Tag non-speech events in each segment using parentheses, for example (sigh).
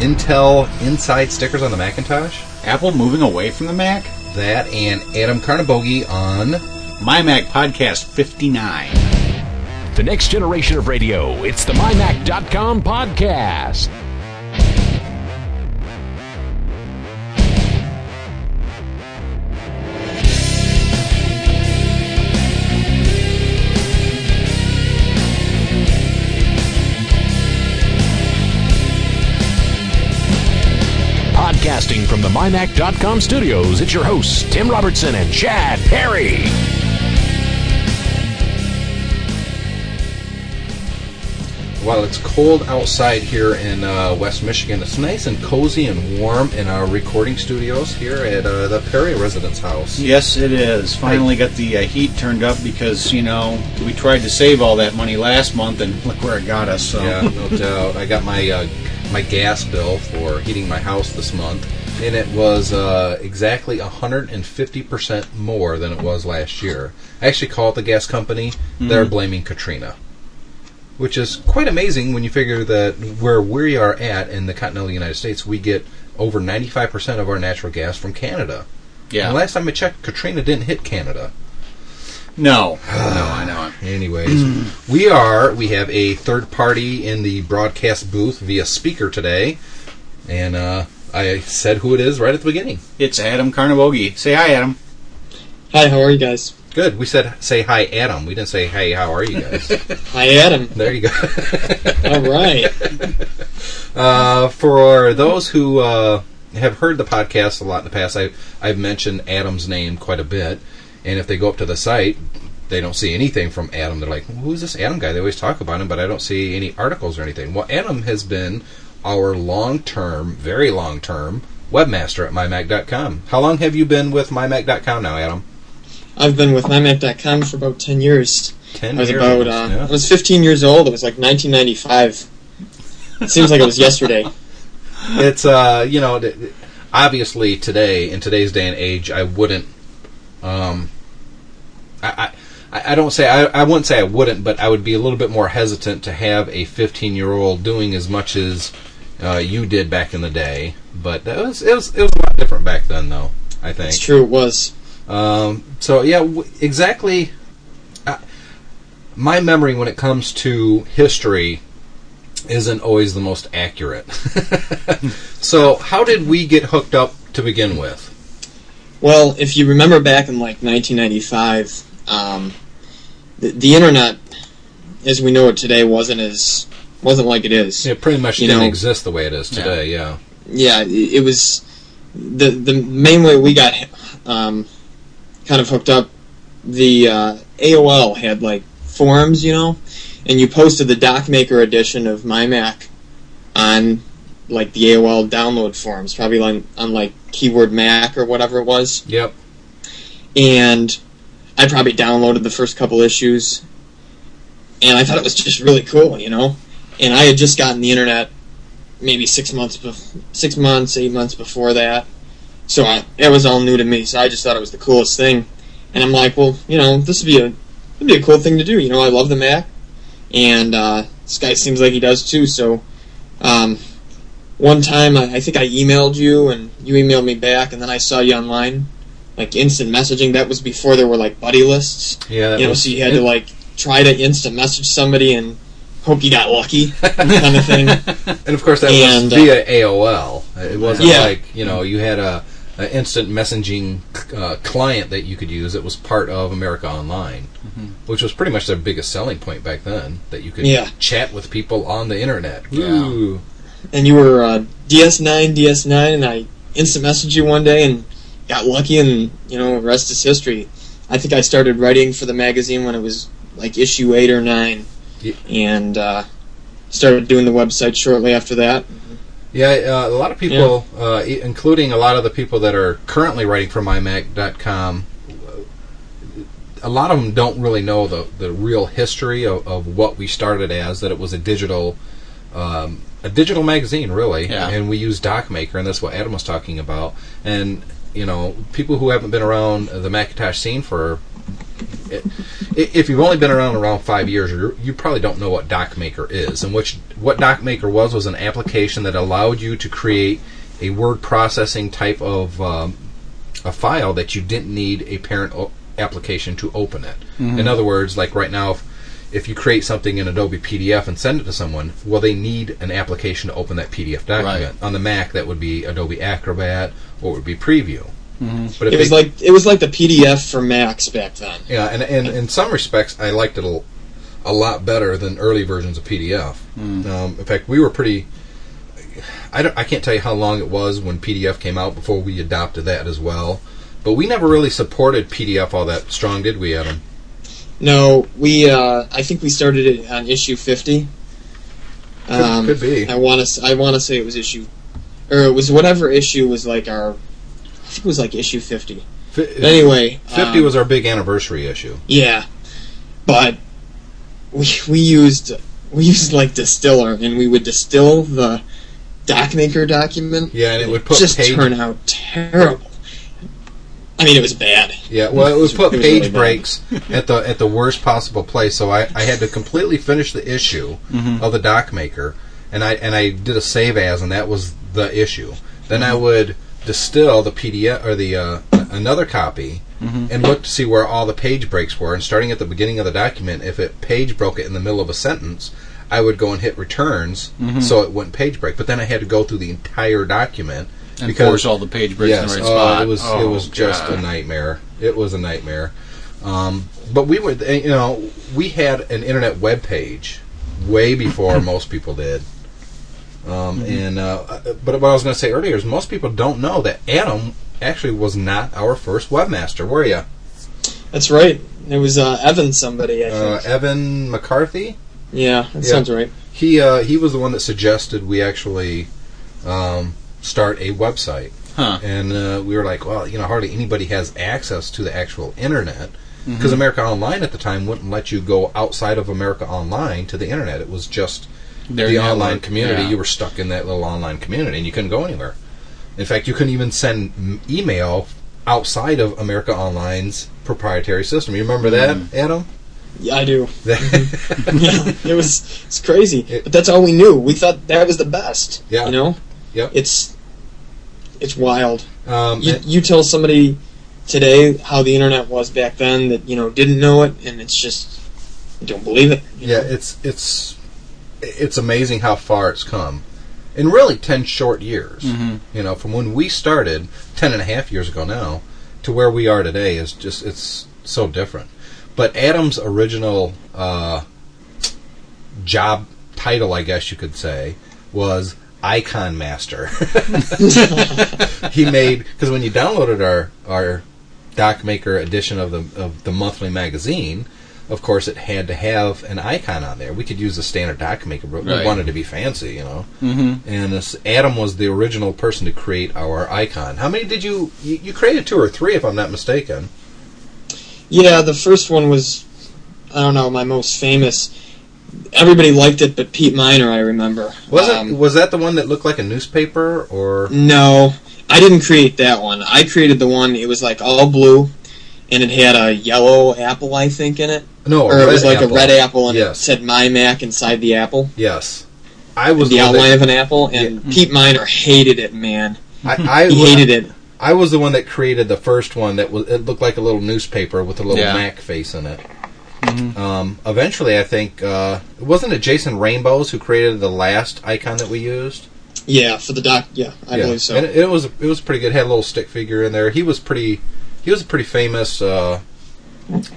Intel inside stickers on the Macintosh. Apple moving away from the Mac. That and Adam Karneboge on My Mac Podcast 59. The next generation of radio. It's the MyMac.com podcast. Podcasting from the MyMac.com studios, it's your hosts, Tim Robertson and Chad Perry. While it's cold outside here in uh, West Michigan, it's nice and cozy and warm in our recording studios here at uh, the Perry residence house. Yes, it is. Finally got the uh, heat turned up because, you know, we tried to save all that money last month and look where it got us. So. Yeah, no (laughs) doubt. I got my uh, my gas bill for heating my house this month, and it was uh, exactly 150% more than it was last year. I actually called the gas company. They're blaming Katrina. Which is quite amazing when you figure that where we are at in the continental United States, we get over 95% of our natural gas from Canada. Yeah. And last time I checked, Katrina didn't hit Canada. No. no, I know. Anyways, we are we have a third party in the broadcast booth via speaker today, and uh, I said who it is right at the beginning. It's Adam Karneboge. Say hi, Adam. Hi, how are you guys? Good. We said say hi, Adam. We didn't say hey, how are you guys? (laughs) Hi, Adam. there you go. (laughs) All right. (laughs) Uh, for those who uh, have heard the podcast a lot in the past, I, I've mentioned Adam's name quite a bit. And if they go up to the site, they don't see anything from Adam. They're like, who's this Adam guy? They always talk about him, but I don't see any articles or anything. Well, Adam has been our long term, very long term webmaster at mymac.com. How long have you been with mymac.com now, Adam? I've been with MyMac.com for about 10 years. 10 I was years. about, uh, yeah. I was 15 years old. It was like 1995. It seems like it was yesterday. (laughs) it's uh you know obviously today in today's day and age i wouldn't um i, don't say I, I wouldn't say i wouldn't but i would be a little bit more hesitant to have a 15 year old doing as much as uh, you did back in the day but that was it was it was a lot different back then though i think It's true, it was. um, so yeah, w- exactly. My memory when it comes to history isn't always the most accurate. (laughs) so how did we get hooked up to begin with? Well, if you remember back in like 1995, um, the, the internet, as we know it today, wasn't as wasn't like it is. It pretty much You didn't know- exist the way it is today. Yeah. yeah, it it was the the main way we got um, kind of hooked up. The uh, AOL had like forums, you know, and you posted the DocMaker edition of my Mac on like the AOL download forums, probably on, on like Keyword Mac or whatever it was. Yep. And I probably downloaded the first couple issues, and I thought it was just really cool, you know. And I had just gotten the internet maybe six months, six months, eight months before that. So I, it was all new to me. So I just thought it was the coolest thing. And I'm like, well, you know, this would be a, would be a cool thing to do. You know, I love the Mac, and uh, this guy seems like he does too. So, um, one time I, I think I emailed you, and you emailed me back, and then I saw you online, like instant messaging. That was before there were like buddy lists. Yeah. You know, was, so you had to like try to instant message somebody and hope you got lucky, kind of thing. (laughs) and of course that and, was uh, via AOL. It wasn't Yeah. like you know you had a, a instant messaging uh, client that you could use. It was part of America Online, which was pretty much their biggest selling point back then. That you could Yeah. chat with people on the internet. Yeah. And you were uh, DS9, DS9, and I instant messaged you one day and got lucky, and you know, the rest is history. I think I started writing for the magazine when it was like issue eight or nine, Ye- and uh, started doing the website shortly after that. Yeah, uh, a lot of people, uh, including a lot of the people that are currently writing for mymac.com, a lot of them don't really know the, the real history of, of what we started as. That it was a digital, um, a digital magazine, really, Yeah. and we used DocMaker, and that's what Adam was talking about. And you know, people who haven't been around the Macintosh scene for if you've only been around around five years, you you probably don't know what DocMaker is, and which what DocMaker was was an application that allowed you to create a word processing type of um, a file that you didn't need a parent o- application to open it. In other words, like right now, if, if you create something in Adobe PDF and send it to someone, well, they need an application to open that PDF document. On the Mac, that would be Adobe Acrobat or it would be Preview. But if It was they- like it was like the PDF for Macs back then. yeah, and, and in some respects, I liked it a, a lot better than early versions of PDF. Um, in fact, we were pretty. I, don't, I can't tell you how long it was when PDF came out before we adopted that as well. But we never really supported PDF all that strong, did we, Adam? No, we. Uh, I think we started it on issue fifty. Um, could be. I want to. I want to say it was issue, or it was whatever issue was like our. I think it was like issue fifty. But anyway, 50 um, was our big anniversary issue. Yeah, but we we used we used like distiller, and we would distill the DocMaker document. Yeah, and it would put just page- turn out terrible. I mean, it was bad. Yeah, well, it was put It was page really breaks at the at the worst possible place. So I, I had to completely finish the issue Mm-hmm. of the doc maker, and I and I did a save as, and that was the issue. Then I would distill the PDF or the uh, another copy Mm-hmm. and look to see where all the page breaks were. And starting at the beginning of the document, if it page broke it in the middle of a sentence, I would go and hit returns Mm-hmm. so it wouldn't page break. But then I had to go through the entire document and force all the page breaks yes, in the right oh, spot. it was Oh, it was just a nightmare. It was a nightmare. Um, but we were, you know, we had an internet web page way before (laughs) most people did. Um, Mm-hmm. And uh, but what I was going to say earlier is most people don't know that Adam actually was not our first webmaster, were you? That's right. It was uh, Evan somebody. I Uh, think. Evan McCarthy. yeah, that yeah. sounds right. He uh, he was the one that suggested we actually um, start a website. Huh. And uh, we were like, well, you know, hardly anybody has access to the actual internet Mm-hmm. because America Online at the time wouldn't let you go outside of America Online to the internet. It was just Their the network, online community. yeah. You were stuck in that little online community, and you couldn't go anywhere. In fact, you couldn't even send email outside of America Online's proprietary system. You remember Mm-hmm. that, Adam? Yeah, I do. (laughs) (laughs) (laughs) Yeah, it was it's crazy, It- but that's all we knew. We thought that was the best. Yeah. you know. Yep. It's it's wild. um, You, and- you tell somebody today how the internet was back then that you know didn't know it, and it's just you don't believe it. Yeah, know? it's it's it's amazing how far it's come in really 10 short years. You know, from when we started 10 and a half years ago now to where we are today is just it's so different. But Adam's original uh, job title, I guess you could say, was Icon Master. (laughs) he made because when you downloaded our our Doc Maker edition of the of the monthly magazine, of course it had to have an icon on there. We could use the standard Doc Maker, but we wanted to be fancy, you know. Mm-hmm. And this, Adam was the original person to create our icon. How many did you, you you created? Two or three, if I'm not mistaken. Yeah, the first one was, I don't know, my most famous. Everybody liked it, but Pete Miner, I remember. Was Um, it was that the one that looked like a newspaper or? No, I didn't create that one. I created the one. It was like all blue, and it had a yellow apple, I think, in it, No, or it was like apple. a red apple, and it said "My Mac" inside the apple, Yes, I was the outline that- of an apple. And Pete Miner hated it, man. I, I He hated it. I was the one that created the first one that was it looked like a little newspaper with a little Yeah. Mac face in it. Um, eventually, I think uh, wasn't it Jason Rainbows who created the last icon that we used? Yeah, for the doc. Yeah, I yeah. believe so. And it, it was it was pretty good. Had a little stick figure in there. He was pretty. He was a pretty famous uh,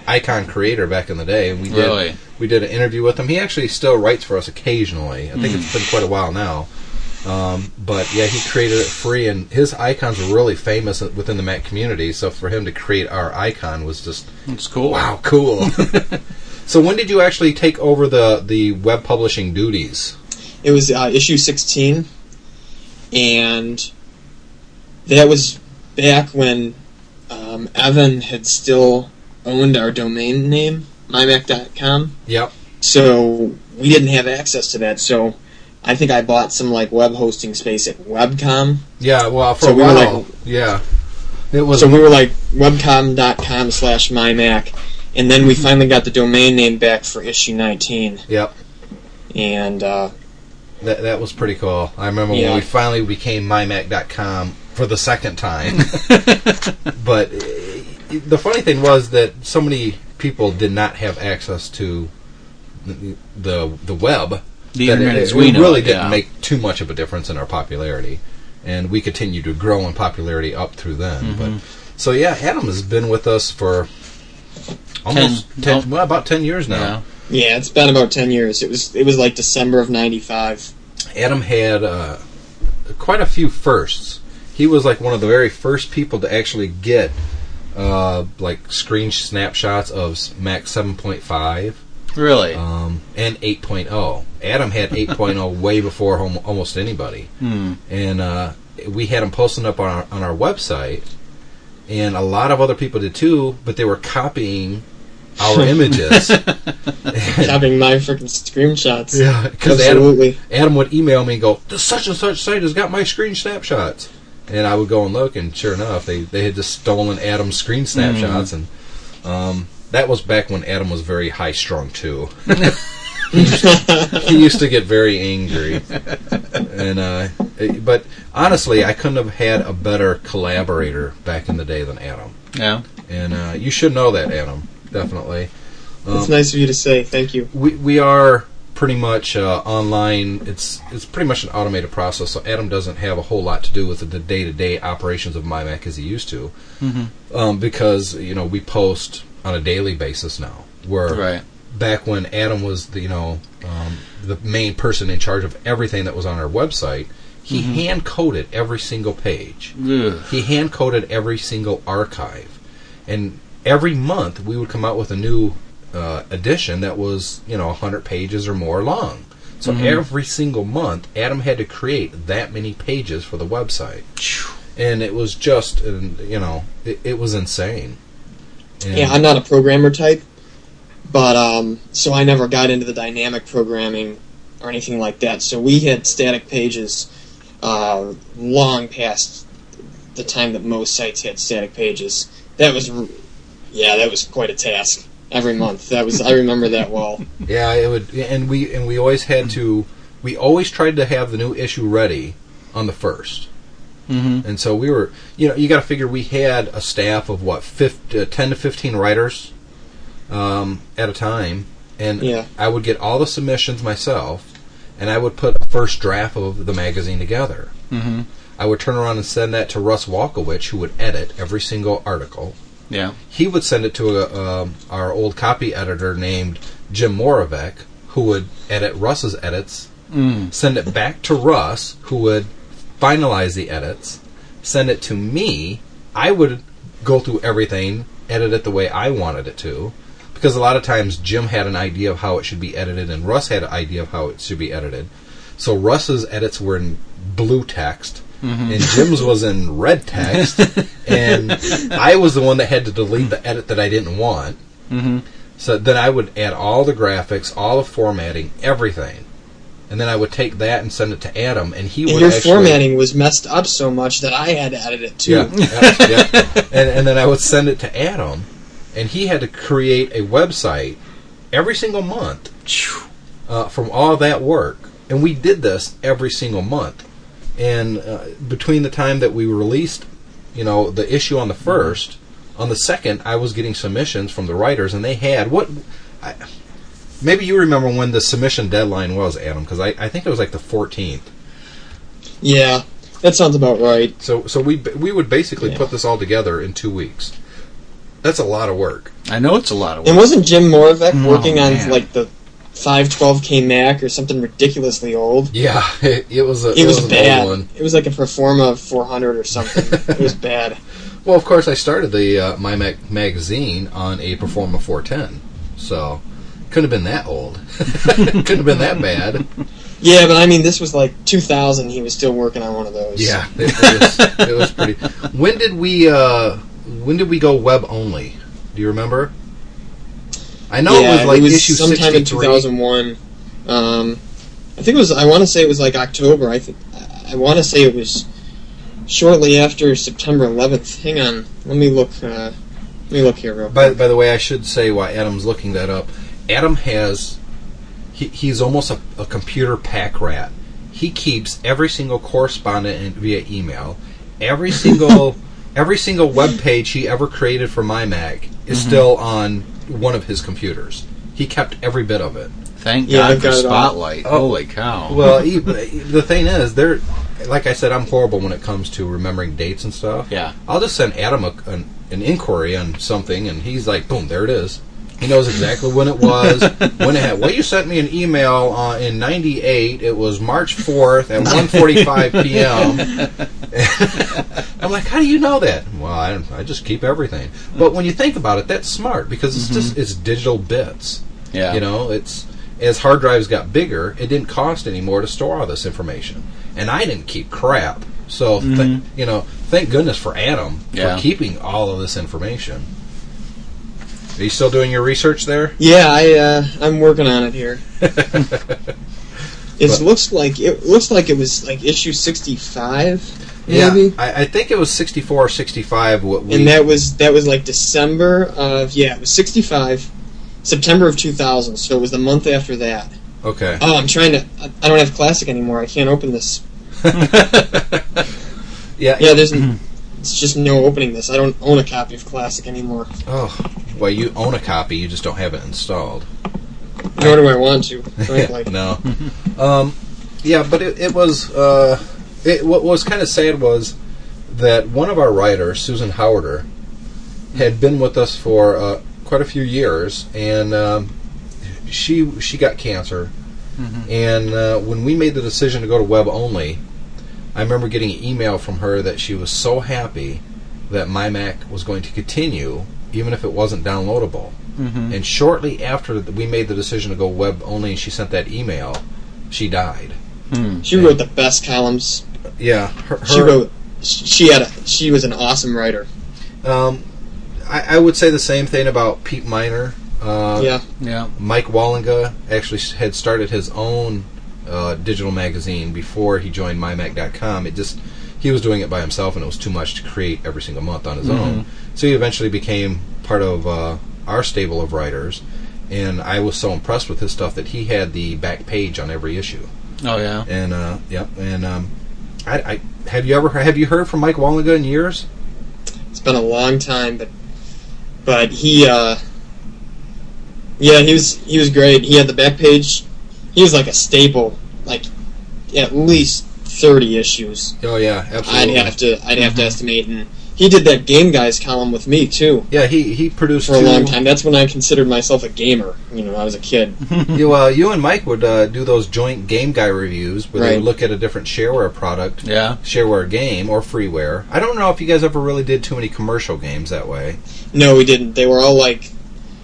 icon creator back in the day. And we did Really? we did an interview with him. He actually still writes for us occasionally. I think Hmm. it's been quite a while now. Um, but yeah, he created it free, and his icons were really famous within the Mac community. So for him to create our icon was just That's cool. wow, cool. (laughs) so when did you actually take over the the web publishing duties? It was uh, issue 16, and that was back when um, Evan had still owned our domain name, mymac.com. Yep. So we didn't have access to that. So I think I bought some like web hosting space at Webcom. Yeah. Well, for So a we were while, like- yeah. It was So we were like webcom.com slash mymac. And then we finally got the domain name back for issue 19. Yep. And uh, that that was pretty cool. I remember when we finally became mymac.com for the second time. (laughs) but uh, the funny thing was that so many people did not have access to the the, the web. The that internet it, as it we know really didn't yeah. make too much of a difference in our popularity, and we continued to grow in popularity up through then. Mm-hmm. But so yeah, Adam has been with us for almost Ten- ten, well, about ten years now. Yeah. Yeah, it's been about ten years. It was it was like December of '95. Adam had uh, quite a few firsts. He was like one of the very first people to actually get uh, like screen snapshots of Mac 7.5 Really? um, and 8.0. Adam had 8.0 (laughs) way before hom- almost anybody, Hmm. and uh, we had him posting up on our, on our website. And a lot of other people did too, but they were copying our (laughs) images. (laughs) Having my freaking screenshots. Yeah, because Adam, Adam would email me and go, "This such and such site has got my screen snapshots," and I would go and look, and sure enough, they they had just stolen Adam's screen snapshots, and um, that was back when Adam was very high strung too. he, used to, he used to get very angry, and uh, it- but honestly, I couldn't have had a better collaborator back in the day than Adam, yeah. and uh, you should know that, Adam, definitely. It's Um, nice of you to say. Thank you. we we are pretty much uh, online. It's it's pretty much an automated process. So Adam doesn't have a whole lot to do with the day to day operations of MyMac as he used to, um, because you know we post on a daily basis now. Where Right. back when Adam was the you know um, the main person in charge of everything that was on our website, he hand coded every single page. Ugh. He hand coded every single archive, and every month we would come out with a new uh, edition that was you know 100 pages or more long. So every single month, Adam had to create that many pages for the website, and it was just and you know it, it was insane. And Yeah, I'm not a programmer type, but um, so I never got into the dynamic programming or anything like that. So we had static pages uh, long past the time that most sites had static pages. That was, yeah, that was quite a task every month. That was I remember that well. (laughs) Yeah, it would, and we and we always had to. We always tried to have the new issue ready on the first, Mm-hmm. and so we were. You know, you got to figure we had a staff of what, 50, uh, ten to fifteen writers um, at a time, and Yeah. I would get all the submissions myself, and I would put a first draft of the magazine together. Mm-hmm. I would turn around and send that to Russ Walkowicz, who would edit every single article Yeah. he would send it to a, um, our old copy editor named Jim Moravec, who would edit Russ's edits, Mm. send it back to Russ, who would finalize the edits, send it to me. I would go through everything, edit it the way I wanted it to, because a lot of times Jim had an idea of how it should be edited, and Russ had an idea of how it should be edited. So Russ's edits were in blue text, and Jim's was in red text, (laughs) and I was the one that had to delete the edit that I didn't want. Mm-hmm. So then I would add all the graphics, all the formatting, everything, and then I would take that and send it to Adam, and he And would your actually, formatting was messed up so much that I had to edit it too. Yeah, yeah, yeah. And, and then I would send it to Adam, and he had to create a website every single month uh, from all that work. And we did this every single month. And uh, between the time that we released, you know, the issue on the first, on the second, I was getting submissions from the writers, and they had what. I, maybe you remember when the submission deadline was, Adam, because I, I think it was like the 14th. Yeah, that sounds about right. So so we we would basically Yeah. put this all together in two weeks. That's a lot of work. I know it's a lot of work. And wasn't Jim Moravec Oh, working on like the 512K Mac or something ridiculously old? Yeah, (laughs) it, it was a It was an bad. old one. It was like a Performa 400 or something. it was (laughs) bad. Well, of course, I started the uh, My Mac magazine on a Performa 410, so couldn't have been that old. (laughs) couldn't have been that bad. Yeah, but I mean, this was like 2000. He was still working on one of those. Yeah, it, it, was, it was pretty. When did we? Uh, when did we go web only? Do you remember? I know yeah, it was like it was issue sometime in 2001. Um, I think it was. I want to say it was like October. I think. I want to say it was shortly after September 11th. Hang on, let me look. Uh, let me look here real quick. By, by the way, I should say while Adam's looking that up, Adam has he, he's almost a, a computer pack rat. he keeps every single correspondent in, via email, every (laughs) single every single web page he ever created for my Mac is mm-hmm. still on one of his computers. He kept every bit of it. Thank Yeah, God for got it all. Spotlight. Oh. Holy cow. Well, (laughs) he, the thing is, there. Like I said, I'm horrible when it comes to remembering dates and stuff. Yeah. I'll just send Adam a, an, an inquiry on something, and he's like, "Boom, there it is." He knows exactly when it was. when it had. Well, you sent me an email uh, in '98. It was March 4th at 1:45 p.m. (laughs) I'm like, how do you know that? Well, I, I just keep everything. But when you think about it, that's smart because it's just it's digital bits. yeah. You know, it's as hard drives got bigger, it didn't cost any more to store all this information, and I didn't keep crap. So, th- you know, thank goodness for Adam Yeah. for keeping all of this information. Are you still doing your research there? Yeah, I uh, I'm working on it here. (laughs) It looks like it looks like it was like issue sixty five, maybe. Yeah, I, I think it was 64 or 65. What we, and that was that was like December of yeah, it was sixty five, September of two thousand. So it was the month after that. okay. Oh, I'm trying to. I I don't have Classic anymore. I can't open this. (laughs) yeah, Yeah, there's. It's just no opening this. I don't own a copy of Classic anymore. Oh, well, you own a copy, you just don't have it installed. Nor do I want to. (laughs) Frankly. no. um, yeah, but it, it was. Uh, it, what was kind of sad was that one of our writers, Susan Howarder, had been with us for uh, quite a few years, and um, she she got cancer. And uh, when we made the decision to go to web only, I remember getting an email from her that she was so happy that my Mac was going to continue, even if it wasn't downloadable. And shortly after we made the decision to go web only, and she sent that email, she died. She wrote the best columns. Yeah, her, She wrote. She had a. She was an awesome writer. Um, I, I would say the same thing about Pete Miner. Uh, yeah. Yeah. Mike Wallinga actually had started his own uh, digital magazine before he joined MyMac.com. It just he was doing it by himself, and it was too much to create every single month on his own. So he eventually became part of uh, our stable of writers, and I was so impressed with his stuff that he had the back page on every issue. Oh yeah. And uh, yep, and um, I, I have you ever have you heard from Mike Wallinga in years? It's been a long time, but but he. uh Yeah, he was he was great. He had the back page. He was like a staple. Like at least thirty issues. Oh yeah, absolutely. I'd have to I'd have to estimate, and he did that Game Guys column with me too Yeah, he he produced for a two- long time. That's when I considered myself a gamer. You know, I was a kid. (laughs) You, uh, you and Mike would uh, do those joint game guy reviews where they would look at a different shareware product, Yeah. shareware game, or freeware. I don't know if you guys ever really did too many commercial games that way. No, we didn't. They were all like you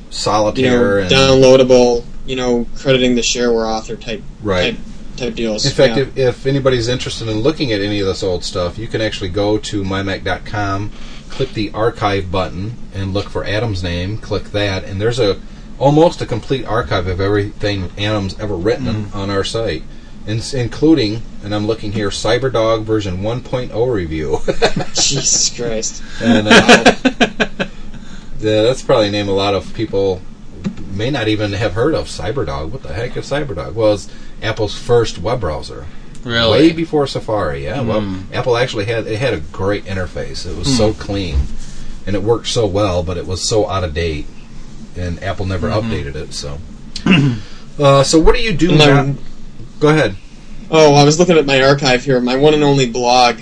Solitaire know and downloadable. You know, crediting the shareware author type right. type, type deals. In fact, Yeah. if, if anybody's interested in looking at any of this old stuff, you can actually go to mymac.com, click the archive button, and look for Adam's name. Click that, and there's a almost a complete archive of everything Adam's ever written on our site, in, including, and I'm looking here, CyberDog version 1.0 review. (laughs) Jesus Christ. and uh, (laughs) yeah, that's probably a name a lot of people may not even have heard of. CyberDog. What the heck is CyberDog? Well, it's Apple's first web browser. Really. Way before Safari, yeah. Hmm. Well, Apple actually had it had a great interface. It was so clean, and it worked so well, but it was so out of date, and Apple never Mm-hmm. updated it. So, (clears throat) uh, so what do you do My- Go ahead. Oh, I was looking at my archive here. My one and only blog.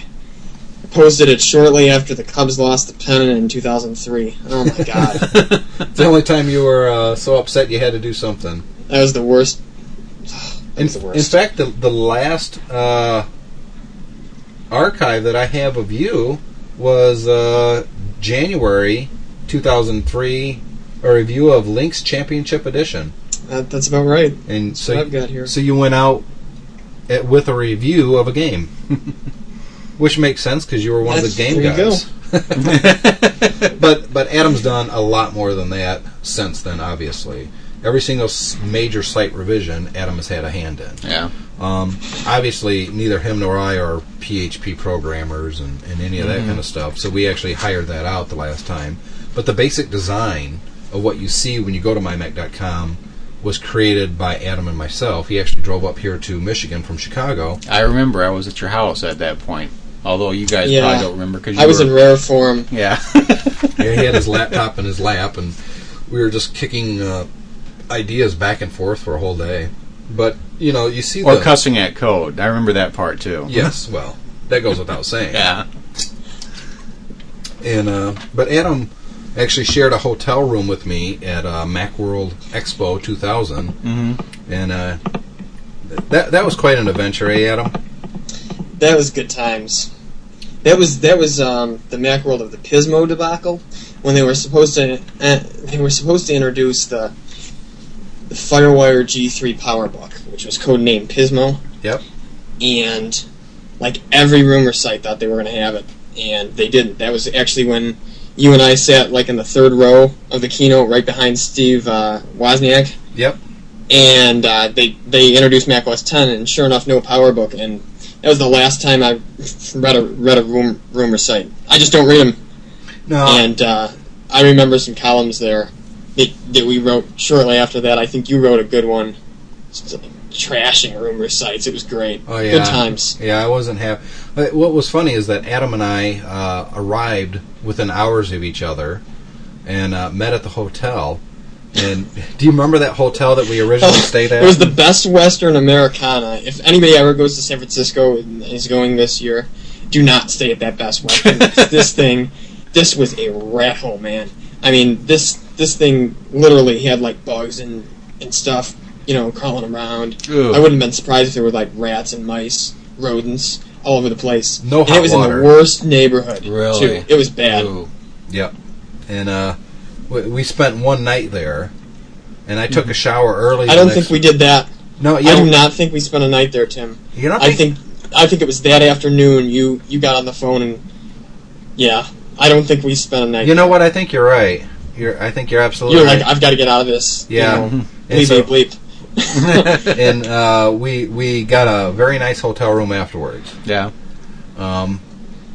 Posted it shortly after the Cubs lost the pennant in 2003. Oh my god. (laughs) It's the only time you were uh, so upset you had to do something. that was the worst. In, the worst. in fact, the, the last uh, archive that I have of you was uh, January 2003, a review of Links Championship Edition. That, that's about right. And so, what I've got here. so you went out at, with a review of a game, (laughs) which makes sense because you were one of the game there you guys. (laughs) but but Adam's done a lot more than that since then. Obviously, every single major site revision, Adam has had a hand in. Yeah. Um, obviously, neither him nor I are PHP programmers and, and any of that Mm-hmm. kind of stuff. So we actually hired that out the last time. But the basic design of what you see when you go to mymac.com was created by Adam and myself. He actually drove up here to Michigan from Chicago. I remember I was at your house at that point. Although you guys Yeah. probably don't remember because I was in rare form. yeah. (laughs) Yeah, he had his laptop in his lap, and we were just kicking uh, ideas back and forth for a whole day. But you know, you see or the cussing at code. I remember that part too. yes, well, that goes without saying. (laughs) Yeah. And uh, but Adam actually shared a hotel room with me at uh, MacWorld Expo 2000, Mm-hmm. and uh, that that was quite an adventure, eh, Adam? That was good times. That was that was um, the Macworld of the Pismo debacle when they were supposed to uh, they were supposed to introduce the the FireWire G3 PowerBook, which was codenamed Pismo, Yep. and like every rumor site thought they were going to have it, and they didn't. That was actually when you and I sat like in the third row of the keynote, right behind Steve uh, Wozniak, Yep. and uh, they they introduced Mac OS 10, and sure enough, no PowerBook, and that was the last time I read a read a rum, rumor site. I just don't read them, No. and uh, I remember some columns there that, that we wrote shortly after that. I think you wrote a good one, trashing rumor sites. It was great. Oh yeah. Good times. Yeah, I wasn't happy. What was funny is that Adam and I uh, arrived within hours of each other and uh, met at the hotel. And do you remember that hotel that we originally stayed at? It was the best Western Americana. If anybody ever goes to San Francisco and is going this year, do not stay at that Best Western. (laughs) this thing, this was a rat hole, man. I mean, this this thing literally had like bugs and and stuff, you know, crawling around. Ew. I wouldn't have been surprised if there were like rats and mice, rodents all over the place. No and hot it was water. in the worst neighborhood. Really? too. It was bad. Ooh. Yep. And uh, we, we spent one night there, and I took a shower early. I don't think we did that. No, you I do don't, think we spent a night there, Tim. you don't I think I think it was that afternoon you you got on the phone and yeah, I don't think we spent a night. You know what? I think you're right. You're. I think you're absolutely You're right. like I've got to get out of this. you Yeah. know, bleep so- bleep bleep. (laughs) and (laughs) uh, we we got a very nice hotel room afterwards. Yeah. Um,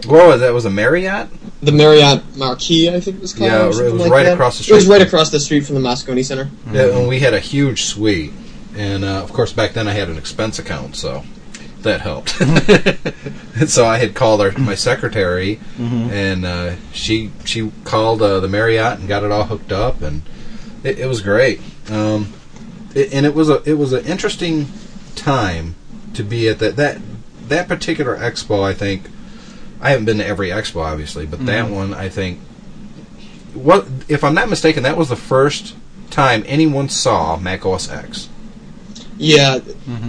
what was that? Was a Marriott? The Marriott Marquis, I think it was called. Yeah, it was like right that. across the street. It was right from- across the street from the Moscone Center. Yeah, and we had a huge suite, and uh, of course back then I had an expense account, so that helped. and (laughs) so I had called our, my secretary, and uh, she she called uh, the Marriott and got it all hooked up, and it, it was great. Um, it, and it was a it was an interesting time to be at that that that particular expo. I think I haven't been to every expo, obviously, but that one I think what if I'm not mistaken, that was the first time anyone saw Mac OS X. Yeah,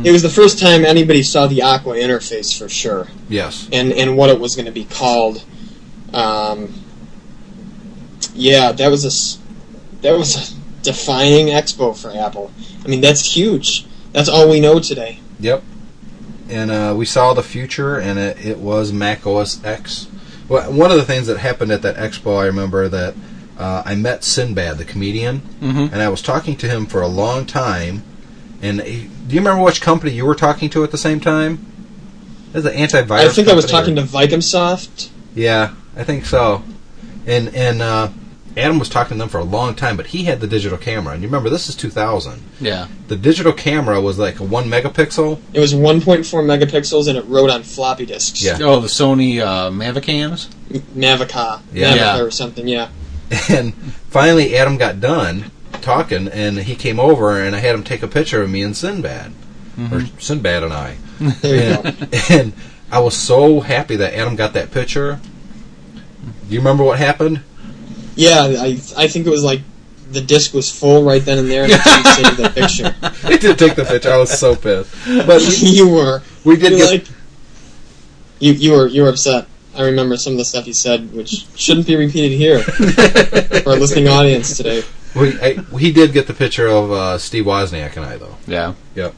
it was the first time anybody saw the Aqua interface for sure, Yes. and and what it was going to be called. Um, yeah, that was a s- that was a defining expo for Apple. I mean, that's huge. That's all we know today. Yep. And uh, we saw the future, and it, it was Mac OS X. Well, one of the things that happened at that expo, I remember that uh, I met Sinbad, the comedian, Mm-hmm. and I was talking to him for a long time. And he, do you remember which company you were talking to at the same time? It was the antivirus. I think I was talking or- to Vicomsoft. Yeah, I think so. And and uh, Adam was talking to them for a long time, but he had the digital camera. And you remember, this is 2000. Yeah. The digital camera was like a one megapixel. It was 1.4 megapixels and it wrote on floppy disks. Yeah. Oh, the Sony uh, Mavicams. M- Mavica. Yeah. Mavica Yeah. or something, yeah. (laughs) And finally, Adam got done talking, and he came over, and I had him take a picture of me and Sinbad, or Sinbad and I. (laughs) There you go. and, and I was so happy that Adam got that picture. Do you remember what happened? Yeah, I I think it was like the disc was full right then and there and it didn't save the picture. (laughs) He did take the picture. I was so pissed. But (laughs) we, you were we did you get. like you you were you were upset. I remember some of the stuff you said, which shouldn't be repeated here (laughs) for our listening audience today. we, I, he did get the picture of uh, Steve Wozniak and I, though. Yeah. Yep.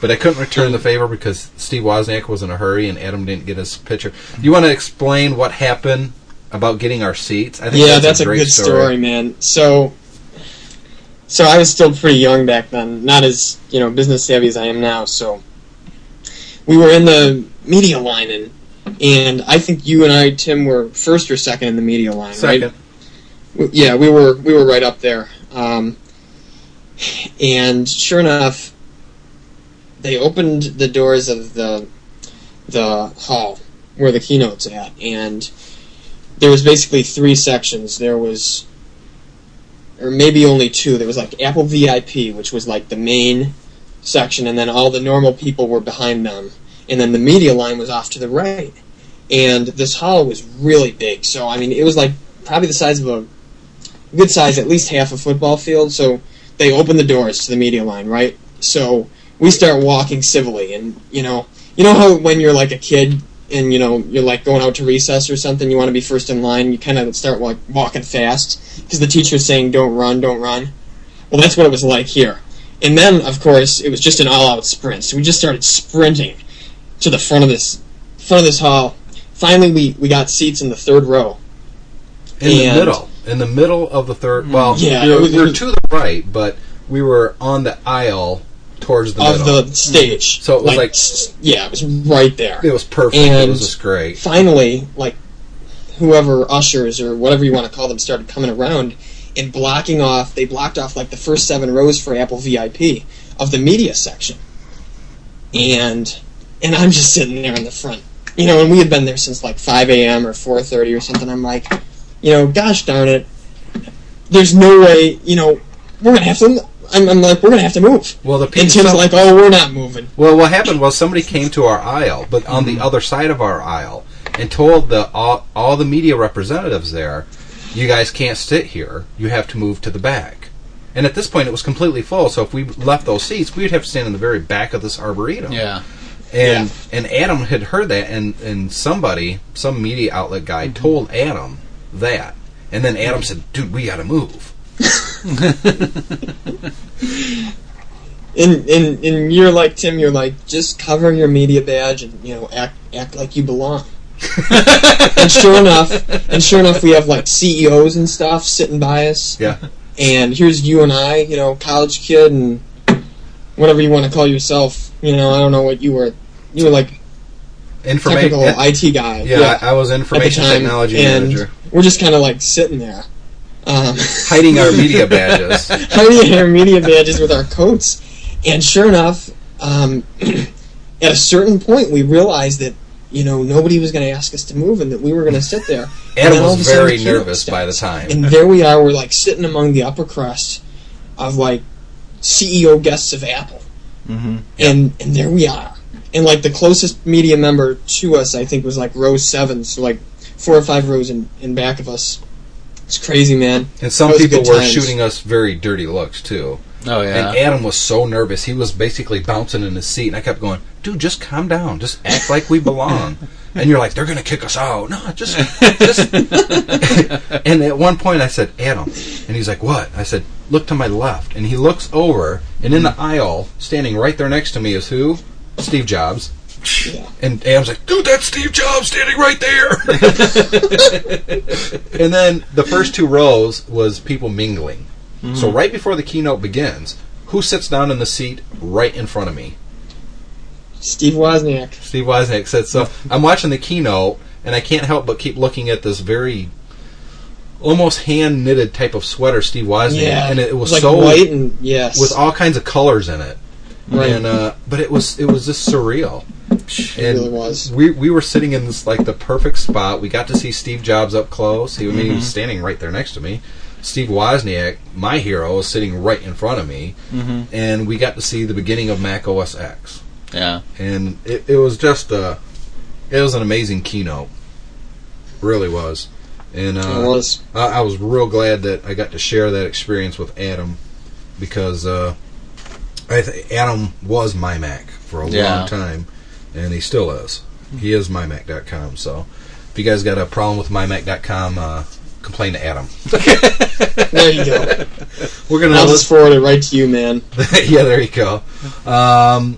But I couldn't return the favor because Steve Wozniak was in a hurry and Adam didn't get his picture. You want to explain what happened about getting our seats? I think Yeah, that's, a, great good story. man. So, so I was still pretty young back then, not as you know business savvy as I am now. So, we were in the media line, and and I think you and I, Tim, were first or second in the media line, Second. right? W- Yeah, we were we were right up there. Um, And sure enough, they opened the doors of the the hall where the keynote's at, and there was basically three sections. There was, or maybe only two. There was like Apple VIP, which was like the main section, and then all the normal people were behind them, and then the media line was off to the right. And this hall was really big, so I mean, it was like probably the size of a good size, at least half a football field. So they open the doors to the media line, right? So we start walking civilly, and you know, you know how when you're like a kid and you know you're like going out to recess or something, you want to be first in line. You kind of start like walking fast because the teacher's saying, "Don't run, don't run." Well, that's what it was like here. And then, of course, it was just an all-out sprint. So we just started sprinting to the front of this front of this hall. Finally, we, we got seats in the third row. in the middle, in the middle of the third. Well, Yeah, we were, we were to the right, but we were on the aisle towards the of middle. the stage. So it was like- s- yeah, it was right there. it was perfect. And it was just great. Finally, like whoever ushers or whatever you want to call them started coming around and blocking off. They blocked off like the first seven rows for Apple VIP of the media section, and and I'm just sitting there in the front, you know. And we had been there since like 5 a.m. or 4:30 or something. I'm like, you know, gosh darn it, there's no way, you know, we're gonna have to. I'm, I'm like, we're gonna have to move. Well, the And people. Tim's like, oh, we're not moving. Well, what happened was somebody came to our aisle, but on the mm-hmm. other side of our aisle, and told the all, all the media representatives there, "You guys can't sit here. You have to move to the back." And at this point, it was completely full. So if we left those seats, we'd have to stand in the very back of this arboretum. Yeah. And and Adam had heard that, and and somebody, some media outlet guy, mm-hmm. told Adam that, and then Adam said, "Dude, we got to move." (laughs) And, and and you're like Tim. You're like just cover your media badge and you know act act like you belong. (laughs) and sure enough, and sure enough, we have like CEOs and stuff sitting by us. Yeah. And here's you and I, you know, college kid and whatever you want to call yourself. You know, I don't know what you were. You were like Information. technical IT guy. Yeah, I, I was information technology and manager, we're just kind of like sitting there. Um, hiding our media badges. (laughs) hiding our media badges with our coats. And sure enough, um, (clears throat) at a certain point, we realized that you know nobody was going to ask us to move, and that we were going to sit there. (laughs) And Adam then was very nervous by the time. And there we are. We're like sitting among the upper crust of like CEO guests of Apple, Mm-hmm. and and there we are. And like the closest media member to us, I think, was like row seven, so like four or five rows in, in back of us. It's crazy, man. And some people were times. shooting us very dirty looks too. Oh yeah. And Adam was so nervous; he was basically bouncing in his seat. And I kept going, "Dude, just calm down. Just act like we belong." (laughs) and you're like, "They're gonna kick us out." No, just, just. (laughs) and at one point, I said, "Adam," and he's like, "What?" I said, "Look to my left." And he looks over, and in the aisle, standing right there next to me, is who? Steve Jobs. Yeah. And Adam's like, dude, that's Steve Jobs standing right there. (laughs) and then the first two rows was people mingling. So right before the keynote begins, who sits down in the seat right in front of me? Steve Wozniak. Steve Wozniak said so. I'm watching the keynote, and I can't help but keep looking at this very almost hand knitted type of sweater Steve Wozniak, Yeah, and it was like so white and yes, with all kinds of colors in it. right. And uh, but it was it was just surreal. It and really was. We we were sitting in this like the perfect spot. We got to see Steve Jobs up close. He, I mean, he was standing right there next to me. Steve Wozniak, my hero, was sitting right in front of me, Mm-hmm. and we got to see the beginning of Mac OS X. Yeah. And it, it was just a, it was an amazing keynote, really was. And uh, it was. I, I was real glad that I got to share that experience with Adam because uh, I th- Adam was my Mac for a Yeah. long time, and he still is. He is mymac.com. So if you guys got a problem with mymac.com, uh, complain to Adam. (laughs) There you go. We're gonna I'll just forward it right to you, man. (laughs) yeah, there you go. Um,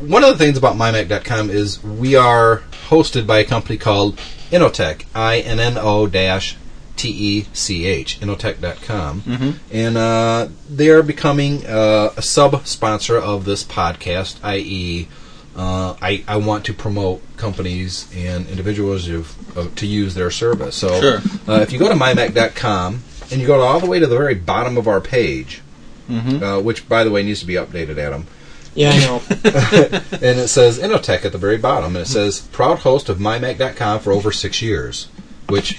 one of the things about mymac.com is we are hosted by a company called Innotech, I N N O dash T E C H, Innotech.com. Mhm. And uh, they are becoming uh, a sub sponsor of this podcast, i.e., uh, I, I want to promote companies and individuals of, of, to use their service. So Sure. uh, if you go to mymac.com and you go all the way to the very bottom of our page, uh, which, by the way, needs to be updated, Adam. Yeah, I (laughs) know. and it says Innotech at the very bottom, and it says proud host of MyMac.com for over six years, which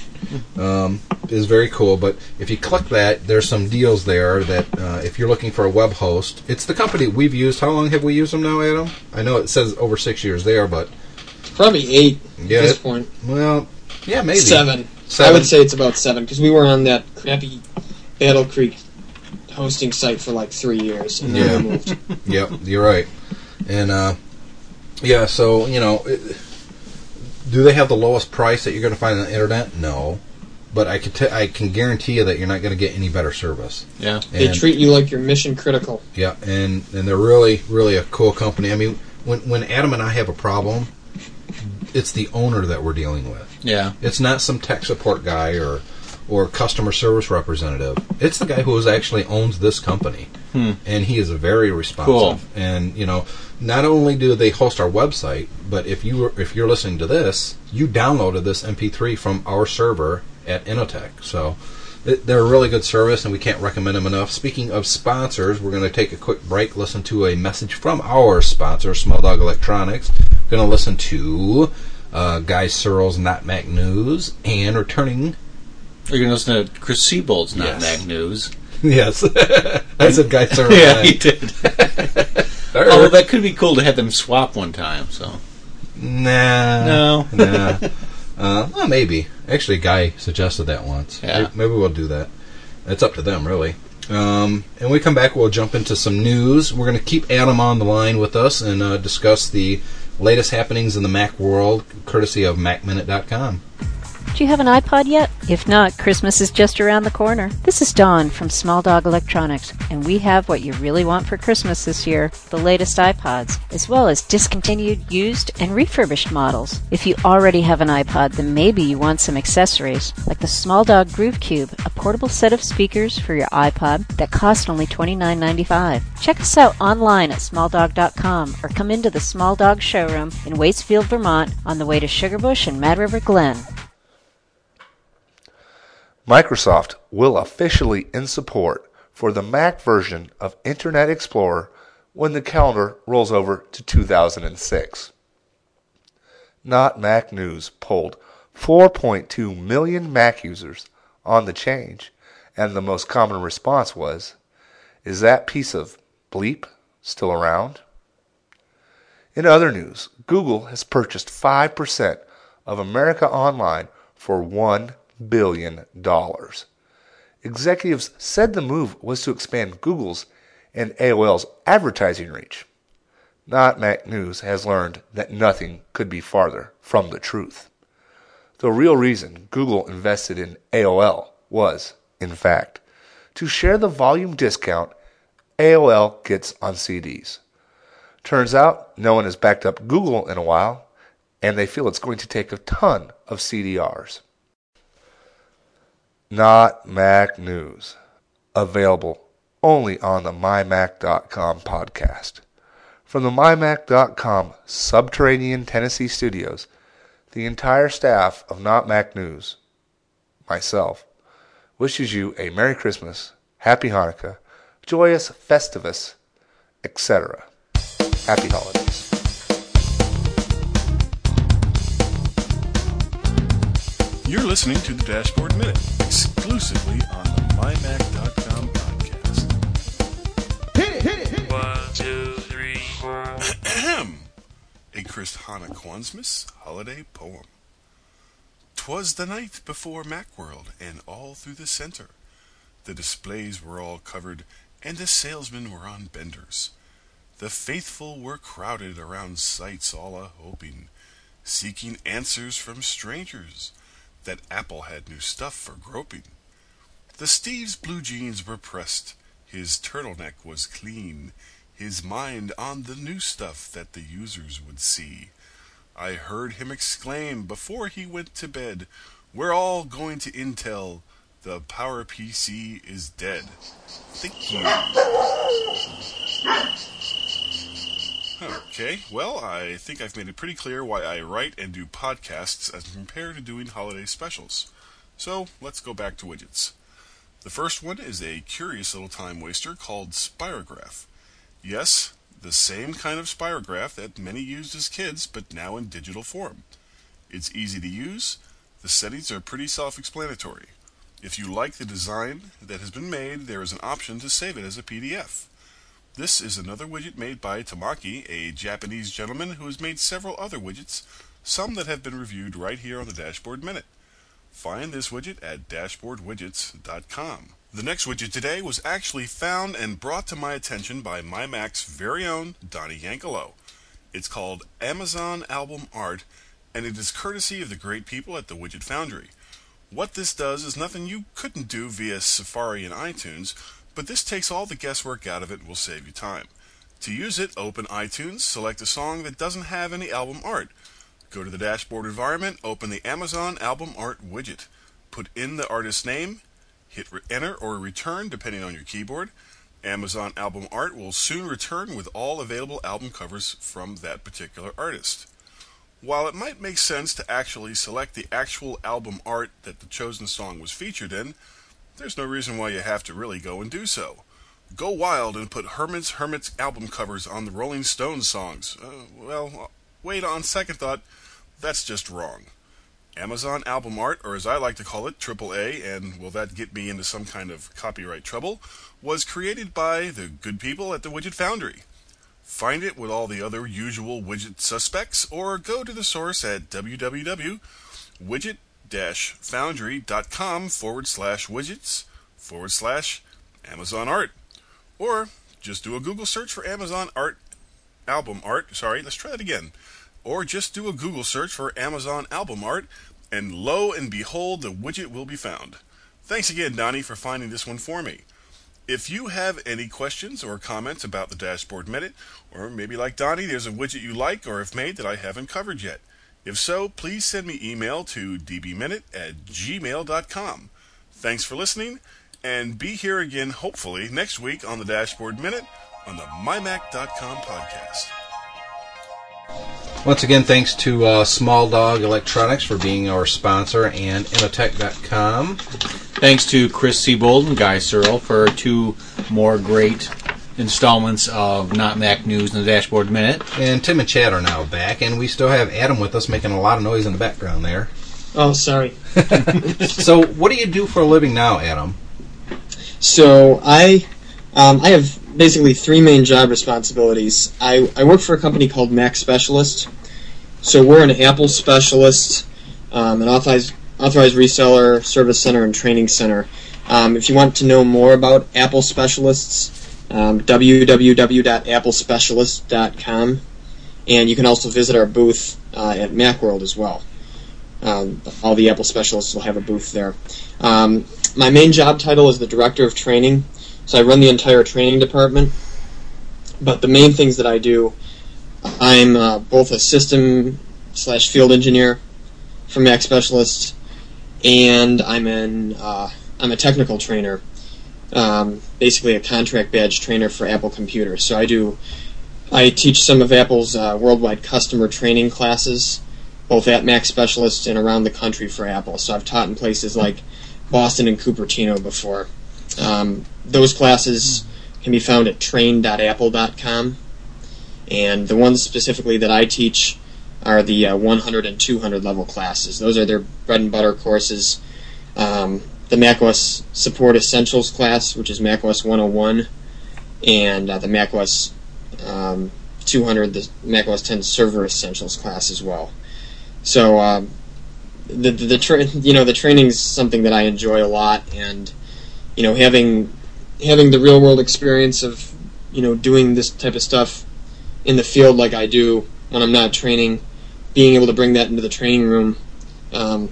um, is very cool. But if you click that, there's some deals there that uh, if you're looking for a web host, it's the company we've used. How long have we used them now, Adam? I know it says over six years there, but Probably eight Yeah, at this point. well, yeah, maybe Seven. I would say it's about seven because we were on that crappy Battle Creek hosting site for like three years and then Yeah. we moved. (laughs) Yep, you're right. And uh, yeah, so you know, it, do they have the lowest price that you're going to find on the internet? No, but I can t- I can guarantee you that you're not going to get any better service. Yeah. They treat you like you're mission critical. Yeah, and and they're really really a cool company. I mean, when when Adam and I have a problem, it's the owner that we're dealing with. Yeah. It's not some tech support guy or or customer service representative. It's the guy who actually owns this company, and he is very responsive. Cool. And you know, not only do they host our website, but if you were- if you're listening to this, you downloaded this MP3 from our server at Innotech. So they're a really good service, and we can't recommend them enough. Speaking of sponsors, we're going to take a quick break, listen to a message from our sponsor, Small Dog Electronics. We're going to listen to uh, Guy Serle's Not Mac News, and returning. You're going to listen to Chris Seibold's Not Yes. Mac News. Yes, (laughs) I said Guy Serle's. Yeah, he did. Or- Although that could be cool to have them swap one time. So Nah. No. nah. Uh, well, maybe. Actually, Guy suggested that once. Yeah. Maybe- Maybe we'll do that. It's up to them, really. Um, and when we come back, we'll jump into some news. We're going to keep Adam on the line with us and uh, discuss the latest happenings in the Mac world, courtesy of MacMinute.com. Do you have an iPod yet? If not, Christmas is just around the corner. This is Dawn from Small Dog Electronics, and we have what you really want for Christmas this year the latest iPods, as well as discontinued, used, and refurbished models. If you already have an iPod, then maybe you want some accessories, like the Small Dog Groove Cube, a portable set of speakers for your iPod that cost only $29.95. Check us out online at smalldog.com or come into the Small Dog showroom in Waitsfield, Vermont on the way to Sugarbush and Mad River Glen. Microsoft will officially end support for the Mac version of Internet Explorer when the calendar rolls over to 2006. Not Mac News polled 4.2 million Mac users on the change, and the most common response was, Is that piece of bleep still around? In other news, Google has purchased 5% of America Online for $1 billion. dollars, Executives said the move was to expand Google's and AOL's advertising reach. Not Mac News has learned that nothing could be farther from the truth. The real reason Google invested in AOL was, in fact, to share the volume discount AOL gets on CDs. Turns out no one has backed up Google in a while, and they feel it's going to take a ton of CDRs. Not Mac News. Available only on the MyMac.com podcast. From the MyMac.com subterranean Tennessee studios, the entire staff of Not Mac News, myself, wishes you a Merry Christmas, Happy Hanukkah, joyous Festivus, etc. Happy holidays. You're listening to the Dashboard Minute, exclusively on the MyMac.com podcast. Hit it, hit it, hit it. One, two, three, four. Ahem. A Chris Hana Kwansmas holiday poem. Twas the night before Macworld, and all through the center. The displays were all covered, and the salesmen were on benders. The faithful were crowded around sites all a hoping, seeking answers from strangers, that Apple had new stuff for groping. The Steve's blue jeans were pressed, his turtleneck was clean, his mind on the new stuff that the users would see. I heard him exclaim before he went to bed, We're all going to Intel, the Power PC is dead. Thank you. Okay, well, I think I've made it pretty clear why I write and do podcasts as compared to doing holiday specials. So, let's go back to widgets. The first one is a curious little time waster called Spirograph. Yes, the same kind of spirograph that many used as kids, but now in digital form. It's easy to use. The settings are pretty self-explanatory. If you like the design that has been made, there is an option to save it as a PDF. This is another widget made by Tamaki, a Japanese gentleman who has made several other widgets, some that have been reviewed right here on the Dashboard Minute. Find this widget at dashboardwidgets.com. The next widget today was actually found and brought to my attention by my Mac's very own Donnie Yankelo. It's called Amazon Album Art, and it is courtesy of the great people at the Widget Foundry. What this does is nothing you couldn't do via Safari and iTunes, but this takes all the guesswork out of it and will save you time. To use it, open iTunes, select a song that doesn't have any album art. Go to the dashboard environment, open the Amazon Album Art widget. Put in the artist's name, hit enter or return depending on your keyboard. Amazon Album Art will soon return with all available album covers from that particular artist. While it might make sense to actually select the actual album art that the chosen song was featured in, there's no reason why you have to really go and do so. Go wild and put Herman's Hermits album covers on the Rolling Stones songs. Uh, well, wait, on second thought, that's just wrong. Amazon Album Art, or as I like to call it, AAA, and will that get me into some kind of copyright trouble, was created by the good people at the Widget Foundry. Find it with all the other usual widget suspects, or go to the source at www.widget-foundry.com forward slash widgets forward slash Amazon Art. Or just do a Google search for Amazon Art album art. Sorry, let's try that again. Or just do a Google search for Amazon album art, and lo and behold, the widget will be found. Thanks again, Donnie, for finding this one for me. If you have any questions or comments about the Dashboard Minute, or maybe like Donnie, there's a widget you like or have made that I haven't covered yet. If so, please send me email to dbminute at gmail.com. Thanks for listening, and be here again, hopefully, next week on the Dashboard Minute on the MyMac.com podcast. Once again, thanks to uh, Small Dog Electronics for being our sponsor and Innotech.com. Thanks to Chris Seibold and Guy Serle for two more great installments of Not Mac News in the Dashboard Minute. And Tim and Chad are now back, and we still have Adam with us making a lot of noise in the background there. Oh, sorry. (laughs) (laughs) So, what do you do for a living now, Adam? So I, um, I have basically three main job responsibilities. I, I work for a company called Mac Specialist. So we're an Apple specialist, um, an authorized authorized reseller, service center, and training center. Um, if you want to know more about Apple specialists, um, www.applespecialist.com, and you can also visit our booth uh, at MacWorld as well. Um, all the Apple specialists will have a booth there. Um, my main job title is the director of training, so I run the entire training department. But the main things that I do, I'm uh, both a system slash field engineer for Mac Specialist, and I'm an uh, I'm a technical trainer, um, basically a contract badge trainer for Apple computers. So I do I teach some of Apple's uh, worldwide customer training classes, both at Mac specialists and around the country for Apple. So I've taught in places like Boston and Cupertino before. Um, those classes can be found at train.apple.com. And the ones specifically that I teach are the uh, 100 and 200 level classes. Those are their bread and butter courses. Um, the macOS Support Essentials class, which is macOS 101, and uh, the macOS um, 200, the macOS 10 Server Essentials class as well. So um, the the, the tra- you know the training is something that I enjoy a lot, and you know having having the real world experience of you know doing this type of stuff in the field like I do when I'm not training, being able to bring that into the training room um,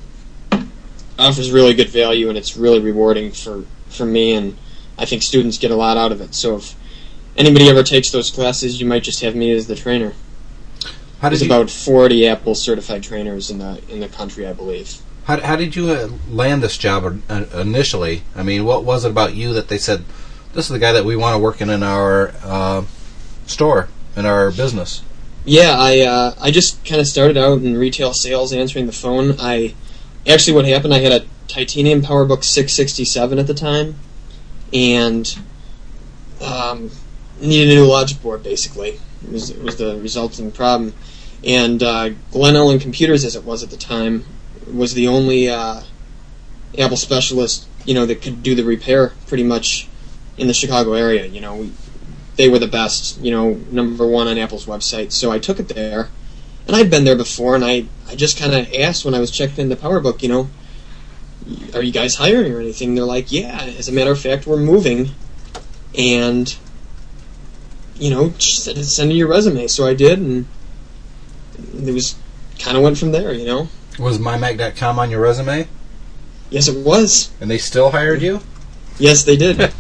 offers really good value, and it's really rewarding for for me, and I think students get a lot out of it. So if anybody ever takes those classes, you might just have me as the trainer. How There's you, about 40 Apple certified trainers in the in the country, I believe. how, how did you uh, land this job uh, initially? I mean, what was it about you that they said this is the guy that we want to work in in our uh, store in our business? Yeah, I uh, I just kind of started out in retail sales, answering the phone. I actually, what happened? I had a titanium PowerBook 667 at the time, and um, needed a new logic board. Basically, it was, it was the resulting problem. And uh, Glen Ellyn Computers, as it was at the time, was the only uh, Apple specialist, you know, that could do the repair pretty much in the Chicago area. You know, we, they were the best, you know, number one on Apple's website. So I took it there, and I'd been there before, and I, I just kind of asked when I was checking in the PowerBook, you know, are you guys hiring or anything? They're like, yeah. As a matter of fact, we're moving, and you know, send send in your resume. So I did, and it was kind of went from there. You know, Was mymac.com on your resume? yes, it was. And they still hired you? Yes, they did. (laughs)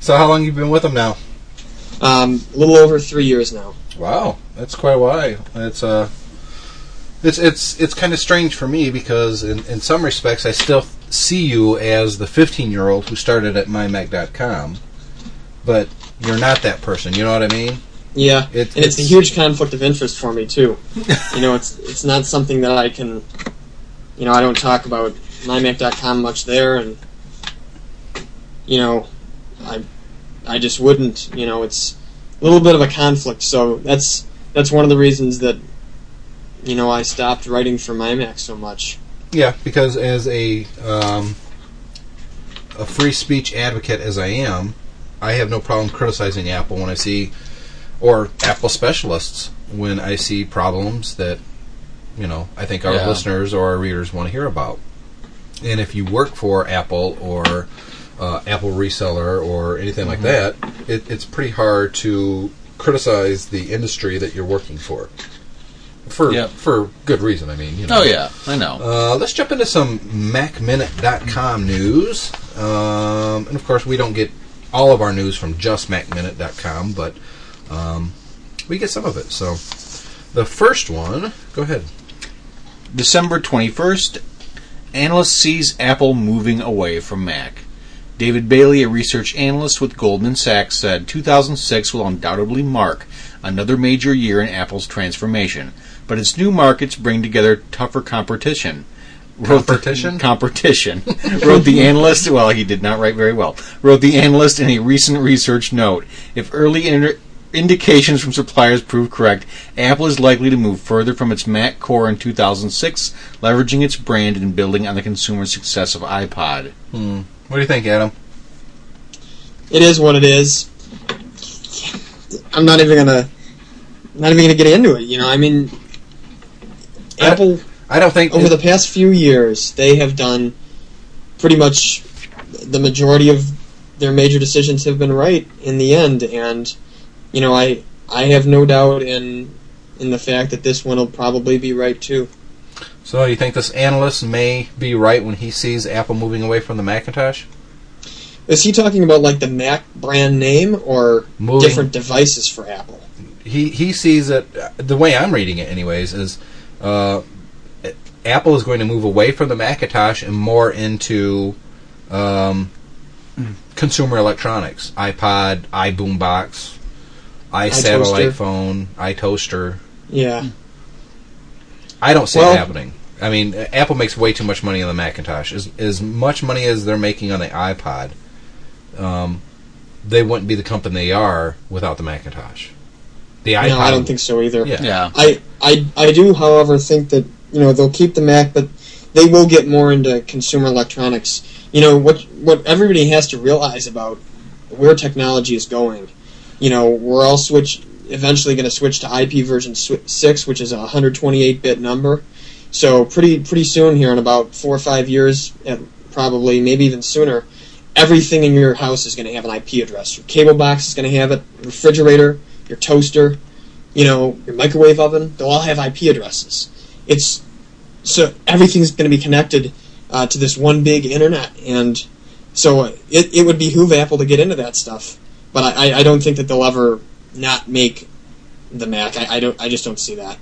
So how long you been with them now? Um, a little over three years now. Wow, that's quite a while. It's uh, it's it's it's kind of strange for me because in, in some respects I still see you as the 15 year old who started at mymac.com, but you're not that person. You know what I mean? Yeah, It- and it's, a huge conflict of interest for me too. you know, it's it's not something that I can. You know, I don't talk about mymac.com much there, and you know, I I just wouldn't. You know, it's a little bit of a conflict. So that's that's one of the reasons that you know I stopped writing for mymac so much. Yeah, because as a um, a free speech advocate as I am, I have no problem criticizing Apple when I see or Apple specialists when I see problems that you know I think our Yeah. listeners or our readers want to hear about. And if you work for Apple or uh, Apple reseller or anything like that, it, it's pretty hard to criticize the industry that you're working for. For Yep. for good reason, I mean. You know. Oh yeah, I know. Uh, let's jump into some MacMinute.com news. Um, and of course, we don't get all of our news from just MacMinute.com, but um, we get some of it. So the first one, go ahead. December 21st, analyst sees Apple moving away from Mac. David Bailey, a research analyst with Goldman Sachs, said 2006 will undoubtedly mark another major year in Apple's transformation, but its new markets bring together tougher competition. Wrote the- Competition? competition. (laughs) wrote the analyst. Well, he did not write very well. Wrote the analyst in a recent research note. If early inter- indications from suppliers prove correct, Apple is likely to move further from its Mac core in 2006, leveraging its brand and building on the consumer success of iPod. Hmm. What do you think, Adam? It is what it is. I'm not even gonna not even gonna get into it. You know, I mean, I- Apple. I don't think over the past few years, they have done pretty much the majority of their major decisions have been right in the end, and you know, I I have no doubt in in the fact that this one will probably be right too. So. You think this analyst may be right when he sees Apple moving away from the Macintosh? Is he talking about like the Mac brand name or Moving- different devices for Apple? he he sees it the way I'm reading it, anyways, is uh, Apple is going to move away from the Macintosh and more into um, consumer electronics, iPod, iBoombox, iSatellite iToaster. phone, iToaster. Yeah. I don't see Well- it happening. I mean, Apple makes way too much money on the Macintosh. As as much money as they're making on the iPod, um, they wouldn't be the company they are without the Macintosh. The iPod. No, I don't think so either. Yeah. Yeah. I, I, I do, however, think that you know they'll keep the Mac, but they will get more into consumer electronics. You know what what everybody has to realize about where technology is going. You know, we're all switch eventually going to switch to IP version six, which is a 128 bit number. So pretty pretty soon here in about four or five years, at probably maybe even sooner, everything in your house is going to have an IP address. Your cable box is going to have it. Refrigerator, your toaster, you know, your microwave oven, they'll all have IP addresses. It's so everything's going to be connected uh, to this one big internet, and so it, it would behoove Apple to get into that stuff. But I- I don't think that they'll ever not make the Mac. I, I don't. I just don't see that.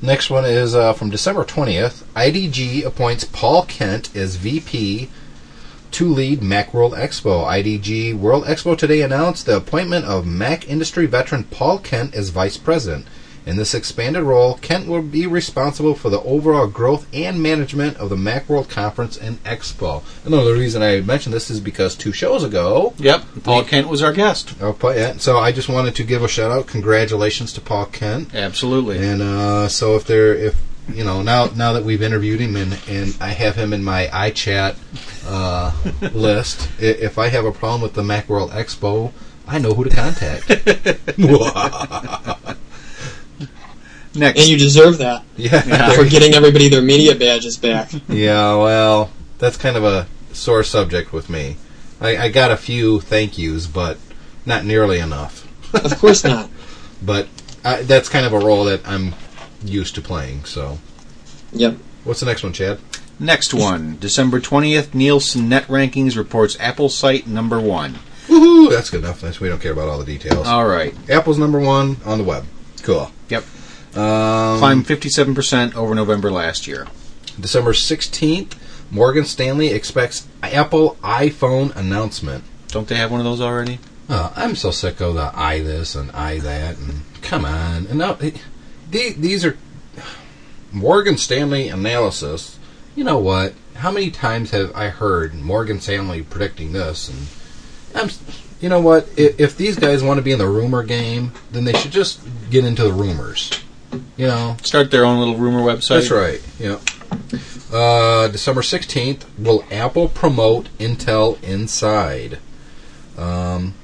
Next one is uh, from December 20th. IDG appoints Paul Kent as VP to lead Macworld Expo. IDG World Expo today announced the appointment of Mac industry veteran Paul Kent as vice president. In this expanded role, Kent will be responsible for the overall growth and management of the Macworld Conference and Expo. Another reason I mentioned this is because two shows ago, Yep, Paul Kent was our guest. oh, yeah, so I just wanted to give a shout out, congratulations to Paul Kent. Absolutely. And uh, so if there, if you know, now now that we've interviewed him and, and I have him in my iChat uh, (laughs) list, if I have a problem with the Macworld Expo, I know who to contact. (laughs) (laughs) Next, And you deserve that (laughs) yeah, for getting everybody their media badges back. yeah. Well, that's kind of a sore subject with me. I, I got a few thank yous, but not nearly enough. Of course not. (laughs) But I, that's kind of a role that I'm used to playing. So, Yep. what's the next one, Chad? next one, December twentieth. Nielsen Net Rankings reports Apple site number one. Woohoo! That's good enough. That's- We don't care about all the details. All right. Apple's number one on the web. Cool. Yep. Um, Climbed fifty-seven percent over November last year. December 16th, Morgan Stanley expects Apple iPhone announcement. Don't they have one of those already? Oh, I'm so sick of the I this and I that and come on. And now, the- these are Morgan Stanley analysis. You know what? How many times have I heard Morgan Stanley predicting this? And I'm, you know what? If, if these guys want to be in the rumor game, then they should just get into the rumors. You know, Start their own little rumor website. That's right. Yeah. Uh, December sixteenth, will Apple promote Intel Inside? Um,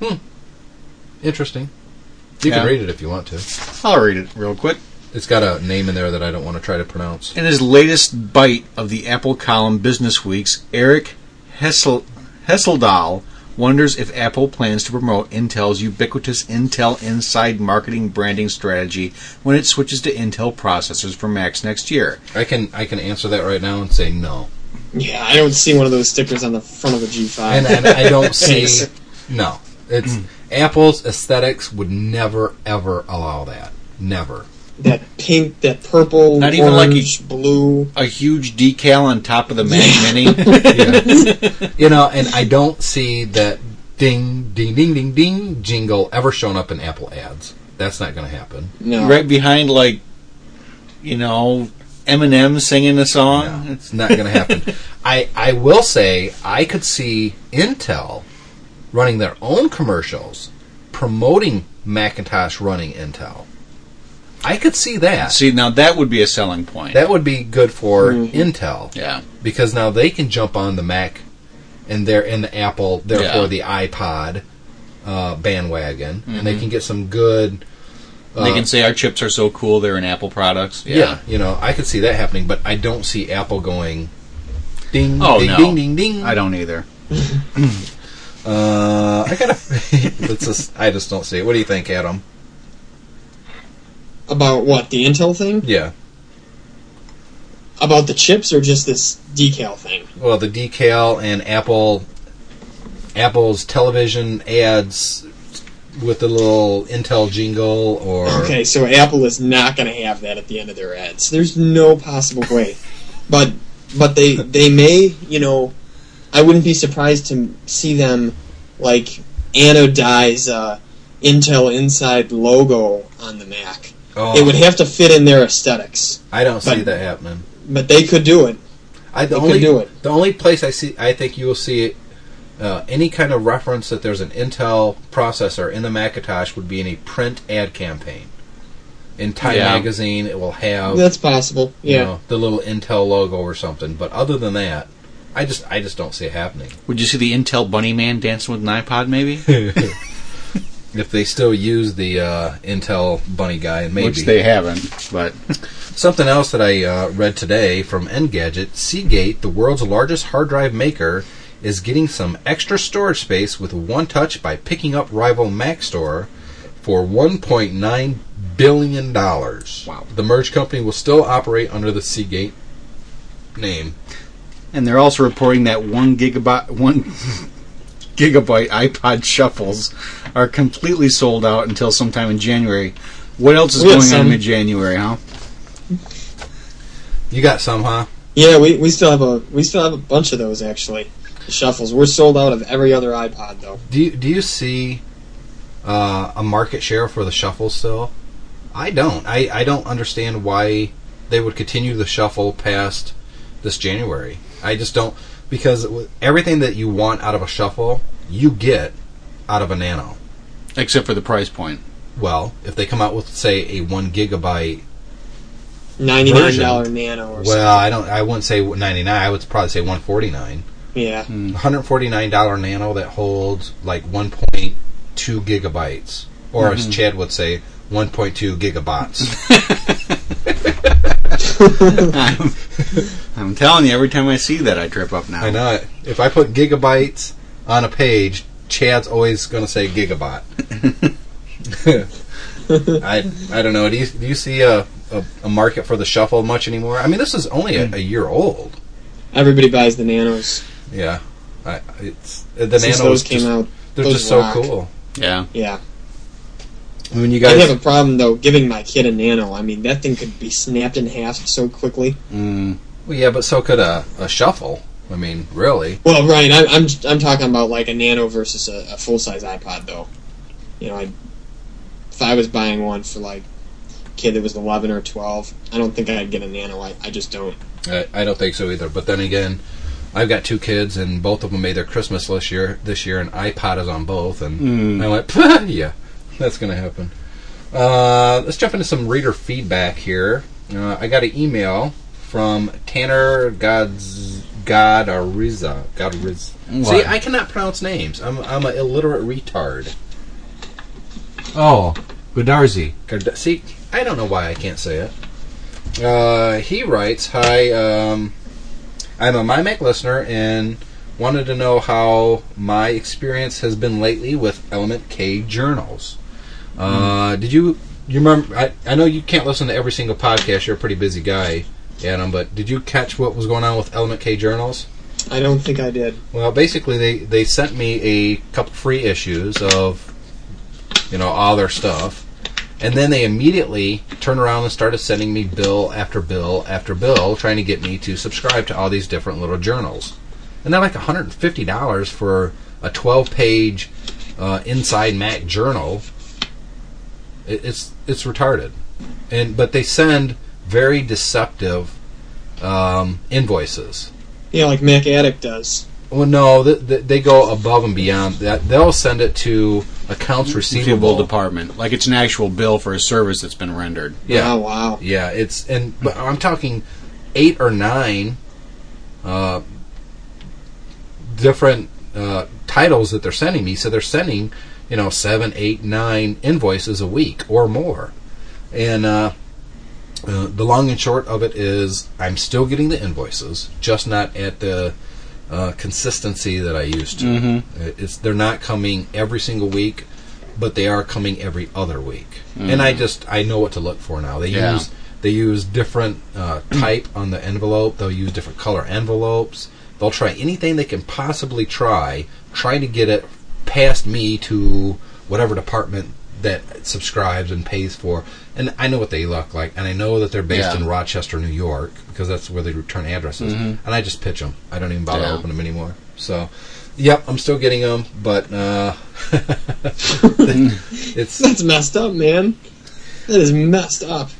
hmm. Interesting. You Yeah. can read it if you want to. I'll read it real quick. It's got a name in there that I don't want to try to pronounce. In his latest bite of the Apple column Business Weeks, Arik Hessel, Hesseldahl wonders if Apple plans to promote Intel's ubiquitous Intel Inside marketing branding strategy when it switches to Intel processors for Macs next year. I can I can answer that right now and say no. Yeah, I don't see one of those stickers on the front of a G5. And, and I don't (laughs) see no. It's hmm. Apple's aesthetics would never ever allow that. Never. That pink, that purple, Not even like orange, blue. A huge decal on top of the Mac (laughs) Mini. Yeah. you know, and I don't see that ding, ding, ding, ding, ding jingle ever showing up in Apple ads. That's not going to happen. No, right behind, like, you know, Eminem singing a song. No, it's not going to happen. (laughs) I, I will say I could see Intel running their own commercials promoting Macintosh running Intel. I could see that. See, now that would be a selling point. That would be good for Intel. yeah. because now they can jump on the Mac and they're in the Apple, therefore Yeah. the iPod uh, bandwagon, and they can get some good. Uh, they can say our chips are so cool, they're in Apple products. yeah. you know, I could see that happening, but I don't see Apple going ding, Oh, ding, no. ding, ding, ding. I don't either. (laughs) Uh, I gotta. (laughs) let's just, I just don't see it. What do you think, Adam? About what the Intel thing? Yeah. About the chips or just this decal thing? Well, the decal and Apple, Apple's television ads with the little Intel jingle, or Okay, so Apple is not going to have that at the end of their ads. There's no possible way. But but they they may, you know, I wouldn't be surprised to see them like anodize uh, Intel Inside logo on the Mac. Oh, It would have to fit in their aesthetics, I don't see that happening. but they could do it. I the They only could do it. the only place I see I think you will see uh, any kind of reference that there's an Intel processor in the Macintosh would be in a print ad campaign. In Time Yeah. magazine, it will have That's possible. you Yeah. know, the little Intel logo or something. But other than that, I just I just don't see it happening. Would you see the Intel Bunny Man dancing with an iPod, maybe? (laughs) If they still use the uh, Intel Bunny guy, maybe Which they haven't, but (laughs) Something else that I uh, read today from Engadget Seagate, the world's largest hard drive maker, is getting some extra storage space with One Touch by picking up rival Maxtor for $1.9 billion. Wow. The merged company will still operate under the Seagate name. and they're also reporting that one gigabyte one (laughs) gigabyte iPod shuffles are completely sold out until sometime in January. What else is We got going on in January, huh? You got some, huh? Yeah, we, we still have a we still have a bunch of those actually. The shuffles. We're sold out of every other iPod though. Do you, do you see uh, a market share for the Shuffle still? I don't. I, I don't understand why they would continue the shuffle past this January. I just don't because everything that you want out of a shuffle, you get out of a nano. Except for the price point. Well, if they come out with say a one gigabyte, ninety nine dollar nano or well, I don't. I wouldn't say ninety nine. I would probably say one forty nine. something. Yeah. Hmm. One hundred forty nine dollar nano that holds like one point two gigabytes, or as mm-hmm. Chad would say, one point two gigabytes. (laughs) (laughs) I'm, (laughs) I'm telling you, every time I see that, I trip up now. I know it. If I put gigabytes on a page, Chad's always going to say gigabyte. (laughs) I I don't know. Do you do you see a, a, a market for the shuffle much anymore? I mean, this is only a, a year old. Everybody buys the nanos. Yeah, I, it's the Since nanos those came just, out. They're those just so cool. Yeah. Yeah. When you I have a problem though giving my kid a nano. I mean, that thing could be snapped in half so quickly. Mm. well, yeah, but so could a, a shuffle. I mean, really. Well, right. I, I'm I'm talking about like a nano versus a, a full size iPod though. You know, I if I was buying one for like a kid that was 11 or 12, I don't think I'd get a nano. I, I just don't. I, I don't think so either. But then again, I've got two kids, and both of them made their Christmas this year. This year, and iPod is on both, and Mm. I went, (laughs) yeah, that's going to happen. Uh, let's jump into some reader feedback here. Uh, I got an email from Tanner God's Godariza. Godariz. See, I cannot pronounce names. I'm I'm an illiterate retard. Oh, Godarzi. Gard- See, I don't know why I can't say it. Uh, he writes, "Hi, um, I'm a MyMac listener and wanted to know how my experience has been lately with Element K journals. Uh, Did you you remember? I, I know you can't listen to every single podcast. You're a pretty busy guy, Adam. But did you catch what was going on with Element K journals? I don't think I did. Well, basically, they, they sent me a couple free issues of, you know, all their stuff. And then they immediately turned around and started sending me bill after bill after bill, trying to get me to subscribe to all these different little journals. And they're like $150 for a 12 page uh, Inside Mac journal. It, it's, it's retarded. And But they send very deceptive um, invoices. Yeah, like Mac Addict does. Well, no, th- th- they go above and beyond that. They'll send it to accounts Receivable receivable. department. Like it's an actual bill for a service that's been rendered. Yeah, Oh, wow. yeah. It's and but I'm talking eight or nine uh, different uh, titles that they're sending me. So they're sending, you know, seven, eight, nine invoices a week or more, and uh, uh, the long and short of it is, I'm still getting the invoices, just not at the uh, consistency that I used to. Mhm. It's they're not coming every single week, but they are coming every other week, and I just I know what to look for now. They Yeah. use they use different uh, type on the envelope. They'll use different color envelopes. They'll try anything they can possibly try, trying to get it past me to whatever department that subscribes and pays for. And I know what they look like, and I know that they're based Yeah. in Rochester, New York, because that's where they return addresses. And I just pitch them. I don't even bother Yeah. opening them anymore. So, yep, I'm still getting them, but uh, (laughs) it's. That's messed up, man. That is messed up.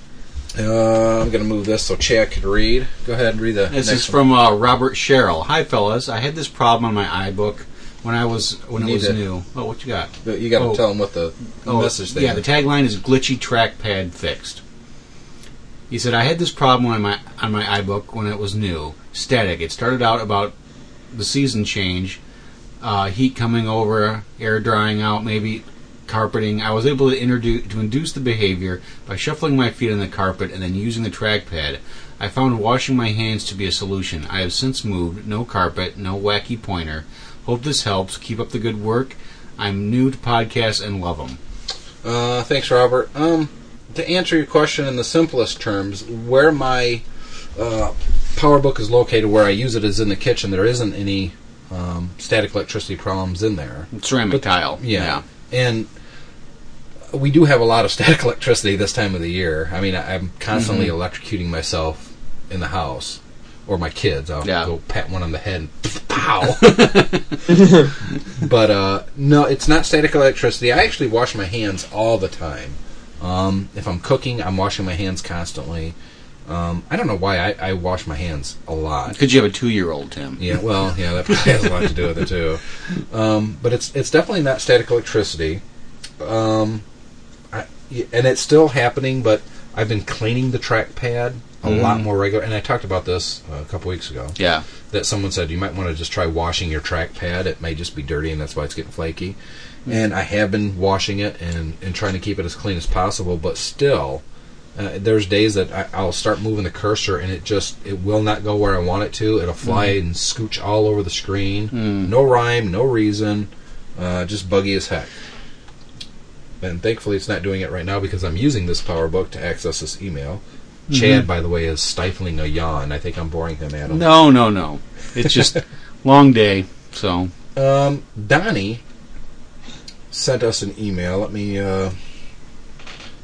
Uh, I'm gonna move this so Chad could read. Go ahead and read the. This next is one. from uh, Robert Sherrill. Hi, fellas. I had this problem on my iBook when I was when You it need was to- new. Oh, what you got? But You got to Oh. tell them what the, the Oh, message they Yeah, the tagline is glitchy trackpad fixed. He said I had this problem on my on my iBook when it was new, static. It started out about the season change, uh, heat coming over, air drying out, maybe carpeting. I was able to introduce to induce the behavior by shuffling my feet on the carpet and then using the trackpad. I found washing my hands to be a solution. I have since moved. No carpet, no wacky pointer. Hope this helps. Keep up the good work. I'm new to podcasts and love them. Uh, thanks, Robert. Um, to answer your question in the simplest terms, where my uh, PowerBook is located, where I use it, is in the kitchen. There isn't any um, static electricity problems in there. Ceramic tile. Yeah. and we do have a lot of (laughs) static electricity this time of the year. I mean, I- I'm constantly electrocuting myself in the house or my kids. I'll Yeah. go pat one on the head and (laughs) pow. (laughs) but uh, no, it's not static electricity. I actually wash my hands all the time. Um, if I'm cooking, I'm washing my hands constantly. Um, I don't know why I, I wash my hands a lot. Because you have a two-year-old, Tim. Yeah, well, yeah, that probably has a lot to do with it too. Um, but it's it's definitely not static electricity, um, I, and it's still happening. But I've been cleaning the trackpad a lot more regular, and I talked about this uh, a couple weeks ago. Yeah. That someone said you might want to just try washing your trackpad. It may just be dirty, and that's why it's getting flaky. And I have been washing it and and trying to keep it as clean as possible, but still. Uh, there's days that I, I'll start moving the cursor and it just it will not go where I want it to. It'll fly and scooch all over the screen. No rhyme, no reason, uh, just buggy as heck. And thankfully, it's not doing it right now because I'm using this PowerBook to access this email. Chad, by the way, is stifling a yawn. I think I'm boring him, Adam. No, no, no. It's just (laughs) long day. So Um, Donnie sent us an email. Let me uh,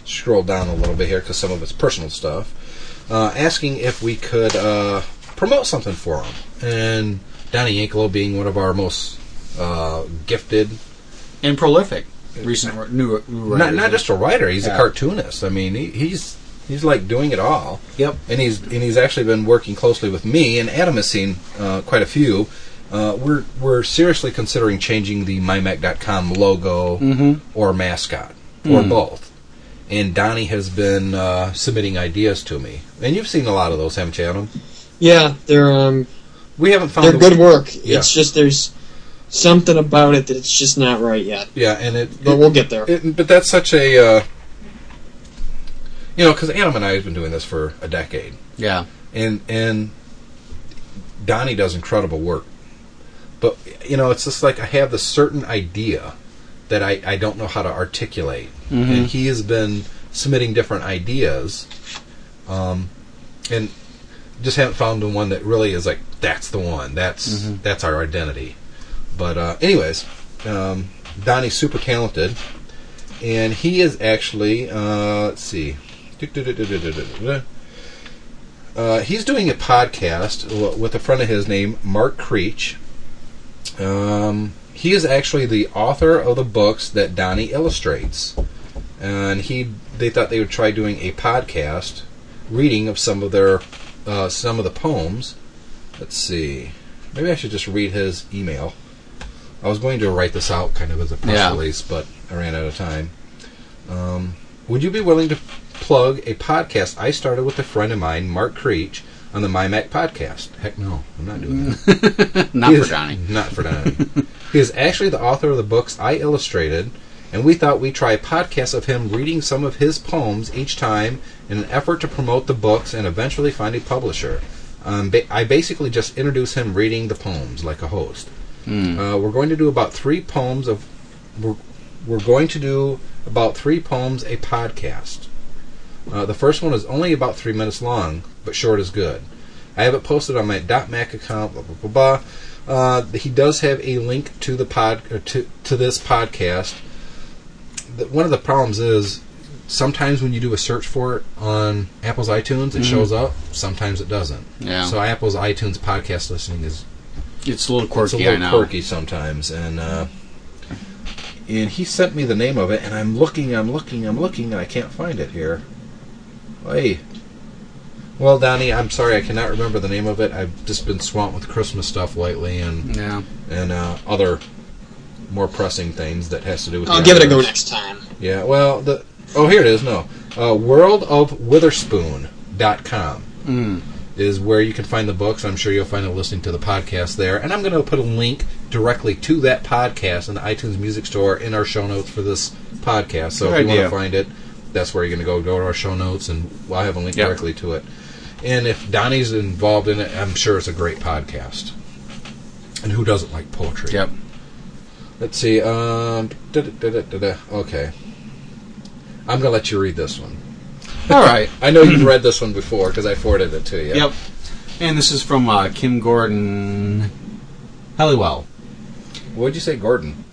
scroll down a little bit here because some of it's personal stuff. Uh, asking if we could uh, promote something for him. And Donnie Yankelo being one of our most uh, gifted, and prolific. Recent new, new not, not just a writer, he's Yeah. a cartoonist. I mean, he, he's he's like doing it all. Yep. and he's and he's actually been working closely with me and Adam has seen uh, quite a few. Uh, we're we're seriously considering changing the mymac.com logo Mm-hmm. or mascot or both. And Donnie has been uh, submitting ideas to me, and you've seen a lot of those, haven't you, Adam? Yeah, they're um, We haven't found they're the good work. Yeah. It's just there's something about it that it's just not right yet. Yeah, and it, But it- we'll get there. it- but that's such a uh, you know because Adam and I have been doing this for a decade. Yeah. and and Donnie does incredible work. But you know, it's just like I have this certain idea that I, I don't know how to articulate, and he has been submitting different ideas, um, and just haven't found the one that really is like that's the one. That's that's our identity. But uh, anyways, um, Donnie's super talented, and he is actually uh, let's see. Uh, he's doing a podcast with a friend of his named Mark Creech. Um, he is actually the author of the books that Donnie illustrates, and he they thought they would try doing a podcast reading of some of their uh, some of the poems. Let's see, maybe I should just read his email. I was going to write this out kind of as a press Yeah. release, but I ran out of time. Um, would you be willing to plug a podcast I started with a friend of mine, Mark Creech, on the MyMac podcast? Heck no, I'm not doing that. (laughs) (laughs) Not for Johnny. Not for Donnie. he is actually the author of the books I illustrated, and we thought we'd try a podcast of him reading some of his poems each time in an effort to promote the books and eventually find a publisher. Um, ba- I basically just introduce him reading the poems like a host. Uh, we're going to do about three poems of. We're, we're going to do about three poems a podcast. Uh, the first one is only about three minutes long, but short is good. I have it posted on my .mac account. Blah blah blah. blah. Uh, he does have a link to the pod to to this podcast. The, one of the problems is sometimes when you do a search for it on Apple's iTunes, it shows up. Sometimes it doesn't. Yeah. So Apple's iTunes podcast listening is It's a little it's quirky, a little quirky sometimes, and uh, and he sent me the name of it, and I'm looking, I'm looking, I'm looking, and I can't find it here. Hey, well, Donnie, I'm sorry, I cannot remember the name of it. I've just been swamped with Christmas stuff lately, and Yeah. and uh, other more pressing things that has to do with. I'll the give it a go next time. Yeah, well, the oh here it is. No, uh, worldofwitherspoon.com Mm. is where you can find the books. I'm sure you'll find a listening to the podcast there, and I'm going to put a link directly to that podcast in the iTunes Music Store in our show notes for this podcast. So Good if you want to find it, that's where you're going to go. Go to our show notes, and I'll have a link Yep. directly to it. And if Donnie's involved in it, I'm sure it's a great podcast. And who doesn't like poetry? Yep. Let's see. Um. Okay. I'm going to let you read this one. All right. (laughs) I know you've read this one before because I forwarded it to you. Yep. And this is from uh, Kim Gordon Helliwell. What'd you say, Gordon?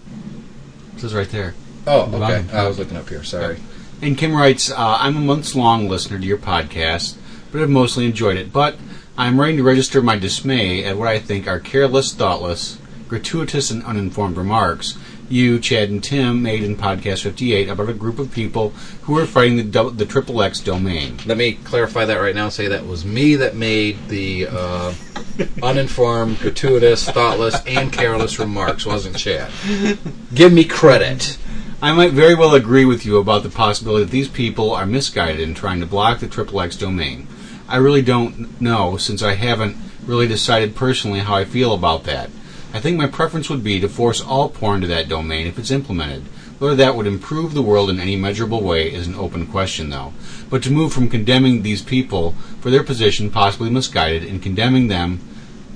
This is right there. Oh, okay. I was looking up here. Sorry. And Kim writes, uh, I'm a months long listener to your podcast, but I've mostly enjoyed it. But I'm ready to register my dismay at what I think are careless, thoughtless, gratuitous and uninformed remarks you, Chad, and Tim made in Podcast 58 about a group of people who were fighting the, Triple X domain. Let me clarify that right now and say that was me that made the uh, uninformed, gratuitous, thoughtless, and careless remarks. Wasn't Chad. Give me credit. I might very well agree with you about the possibility that these people are misguided in trying to block the Triple X domain. I really don't know, since I haven't really decided personally how I feel about that. I think my preference would be to force all porn to that domain if it's implemented. Whether that would improve the world in any measurable way is an open question, though. But to move from condemning these people for their position, possibly misguided, and condemning them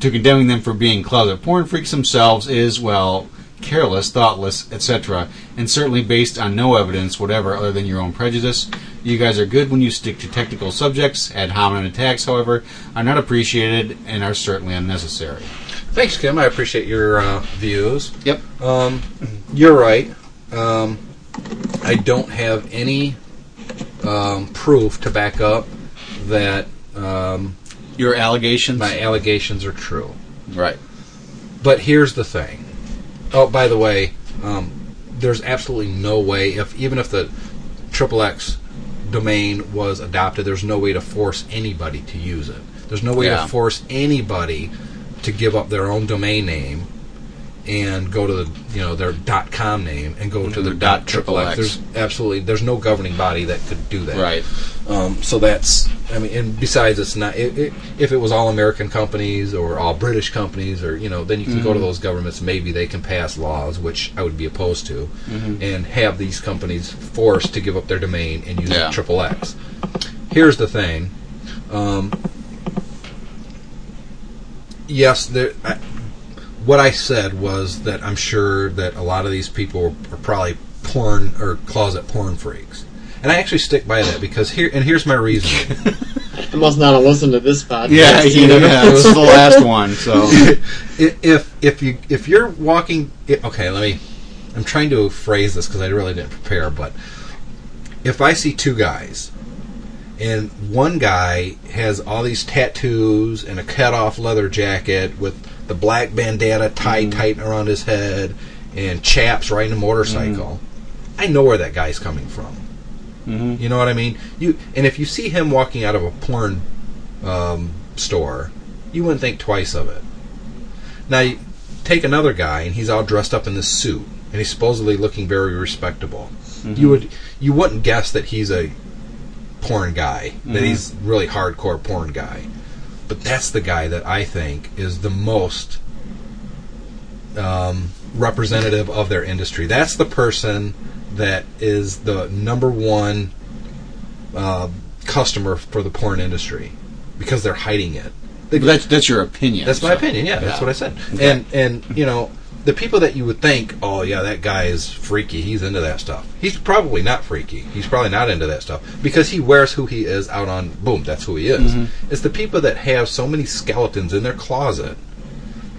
to condemning them for being closet porn freaks themselves is, well, careless, thoughtless, etc., and certainly based on no evidence whatever other than your own prejudice. You guys are good when you stick to technical subjects. Ad hominem attacks, however, are not appreciated and are certainly unnecessary. Thanks, Kim. I appreciate your uh, views. Yep. Um, you're right. Um, I don't have any um, proof to back up that um, Your allegations? my allegations are true. right. But here's the thing. Oh, by the way, um, there's absolutely no way if even if the triple X domain was adopted, there's no way to force anybody to use it. There's no way Yeah. to force anybody to give up their own domain name and go to the you know their dot .com name and go to their Dot triple X. There's absolutely there's no governing body that could do that. Right. Um, so that's, I mean, and besides, it's not. It, it, if it was all American companies or all British companies, or you know, then you can go to those governments. Maybe they can pass laws, which I would be opposed to, and have these companies forced to give up their domain and use Yeah. triple X. Here's the thing. Um, yes, there. I, what I said was that I'm sure that a lot of these people are probably porn or closet porn freaks. And I actually stick by that because here and here's my reason. I (laughs) must not have listened to this podcast. Yeah, either. yeah, this (laughs) is the last one, so. (laughs) If if you if you're walking okay, let me I'm trying to phrase this because I really didn't prepare, but if I see two guys and one guy has all these tattoos and a cut off leather jacket with the black bandana tied mm. tight around his head and chaps riding a motorcycle, I know where that guy's coming from. Mm-hmm. You know what I mean? You and if you see him walking out of a porn um, store, you wouldn't think twice of it. Now, you take another guy and he's all dressed up in this suit and he's supposedly looking very respectable. Mm-hmm. You would you wouldn't guess that he's a porn guy, that mm-hmm. he's really hardcore porn guy. But that's the guy that I think is the most um, representative of their industry. That's the person that is the number one uh, customer for the porn industry because they're hiding it. They- that's, that's your opinion. that's my so- opinion. Yeah, that's what I said. And and you know the people that you would think, oh yeah, that guy is freaky. He's into that stuff. He's probably not freaky. He's probably not into that stuff because he wears who he is out on. Boom, that's who he is. Mm-hmm. It's the people that have so many skeletons in their closet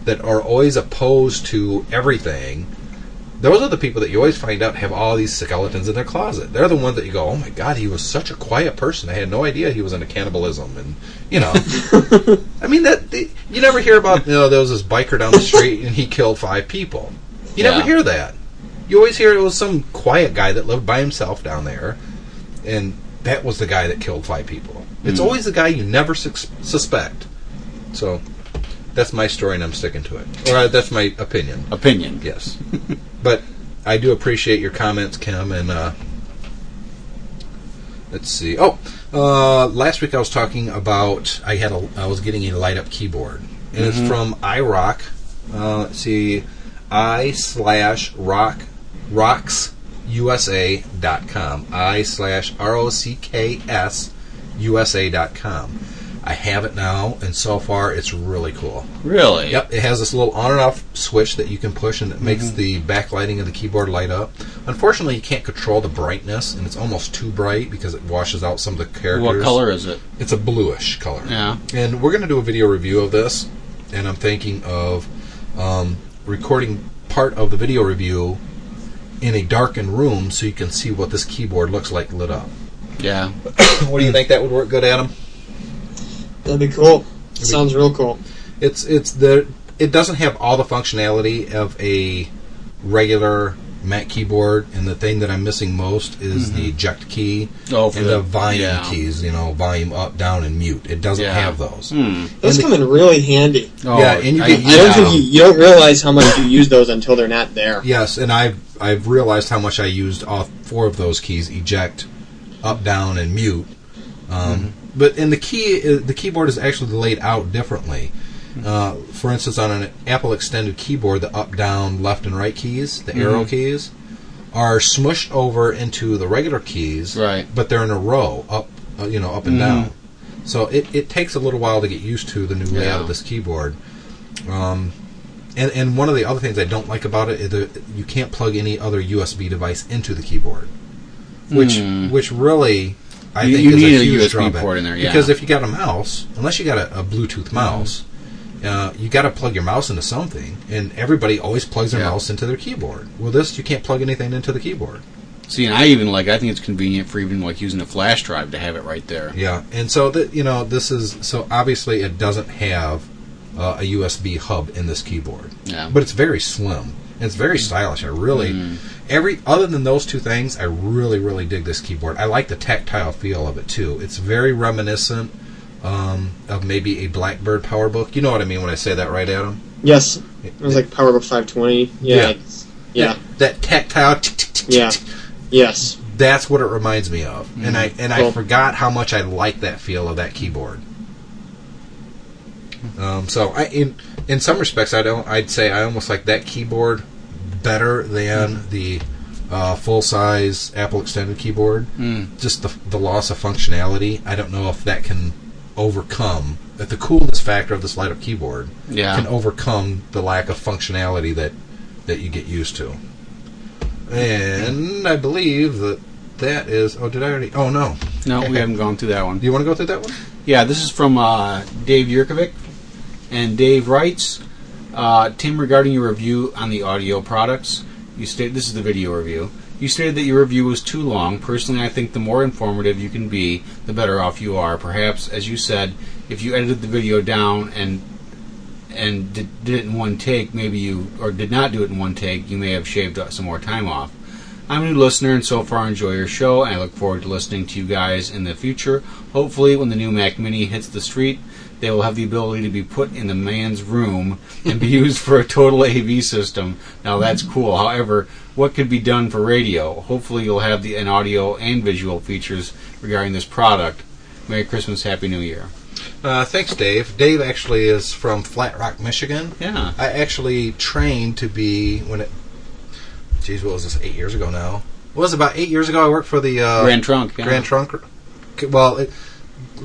that are always opposed to everything. Those are the people that you always find out have all these skeletons in their closet. They're the ones that you go, "Oh my God, he was such a quiet person. I had no idea he was into cannibalism." And you know, (laughs) I mean that the, you never hear about. You know, there was this biker down the street and he killed five people. You never hear that. You always hear it was some quiet guy that lived by himself down there, and that was the guy that killed five people. It's hmm. always the guy you never sus- suspect. So that's my story, and I'm sticking to it. Or uh, that's my opinion. Opinion. Yes, (laughs) but I do appreciate your comments, Kim. And uh, let's see. Oh, uh, last week I was talking about I had a I was getting a light up keyboard, and it's from iRock. Uh, let's see, i slash rock rocks usa dot com i slash r o c k s usa dot com. I have it now, and so far it's really cool. Really? Yep, it has this little on and off switch that you can push, and it makes the backlighting of the keyboard light up. Unfortunately, you can't control the brightness, and it's almost too bright because it washes out some of the characters. What color is it? It's a bluish color. Yeah. And we're going to do a video review of this, and I'm thinking of um, recording part of the video review in a darkened room so you can see what this keyboard looks like lit up. Yeah. (coughs) what do you think that would work good, Adam? That'd be cool. Sounds real cool. It's it's the it doesn't have all the functionality of a regular Mac keyboard, and the thing that I'm missing most is the eject key Mm-hmm. Oh, for and the- the volume yeah. keys. You know, volume up, down, and mute. It doesn't Yeah. have those. Hmm. Those And the- come in really handy. Oh, Yeah, and you I- get I Yeah. don't think you, you don't realize how much you use those until they're not there. Yes, and I've I've realized how much I used all four of those keys: eject, up, down, and mute. Um, But and the key uh, the keyboard is actually laid out differently. Uh, for instance, on an Apple extended keyboard, the up, down, left, and right keys, the arrow keys, are smushed over into the regular keys, Right. But they're in a row, up, uh, you know, up and Mhm. down. So it, it takes a little while to get used to the new layout Yeah. of this keyboard. Um, and and one of the other things I don't like about it is that you can't plug any other USB device into the keyboard, which Hmm. which really I You- think you need a huge USB drawback. port in there, yeah. Because if you got a mouse, unless you got a, a Bluetooth mouse, uh, you got to plug your mouse into something, and everybody always plugs their Yeah. mouse into their keyboard. Well, this you can't plug anything into the keyboard. See, and I even like. I think it's convenient for even like using a flash drive to have it right there. Yeah, and so that you know this is so obviously it doesn't have uh, a USB hub in this keyboard. Yeah. but it's very slim. And It's very stylish. I really Mm. every other than those two things, I really really dig this keyboard. I like the tactile feel of it too. It's very reminiscent um, of maybe a Blackbird PowerBook. You know what I mean when I say that, right, Adam? Yes, it was like PowerBook 520. Yeah, Yeah. yeah, That tactile. yeah, yes. That's what it reminds me of, and I and I forgot how much I like that feel of that keyboard. Um, so I in in some respects I don't I'd say I almost like that keyboard better than the uh, full size Apple extended keyboard. Mm. Just the the loss of functionality. I don't know if that can overcome that the coolness factor of this light up keyboard Yeah. can overcome the lack of functionality that that you get used to. And I believe that that is. Oh, did I already? Oh no. No, we (laughs) haven't gone through that one. Do you want to go through that one? Yeah, this is from uh, Dave Yurkovic. And Dave writes, uh, Tim, regarding your review on the audio products, you state this is the video review. You stated that your review was too long. Personally, I think the more informative you can be, the better off you are. Perhaps, as you said, if you edited the video down and and did, did it in one take, maybe you or did not do it in one take, you may have shaved some more time off. I'm a new listener and so far enjoy your show. I look forward to listening to you guys in the future. Hopefully, when the new Mac Mini hits the street, they will have the ability to be put in the man's room and be (laughs) used for a total AV system. Now that's cool. However, what could be done for radio? Hopefully, you'll have the an audio and visual features regarding this product. Merry Christmas, Happy New Year. Uh, thanks, Dave. Dave actually is from Flat Rock, Michigan. Yeah. I actually trained to be when it. Geez, what was this? Eight years ago now. It was about eight years ago. I worked for the uh, Grand Trunk. Yeah. Grand Trunk. Well, it,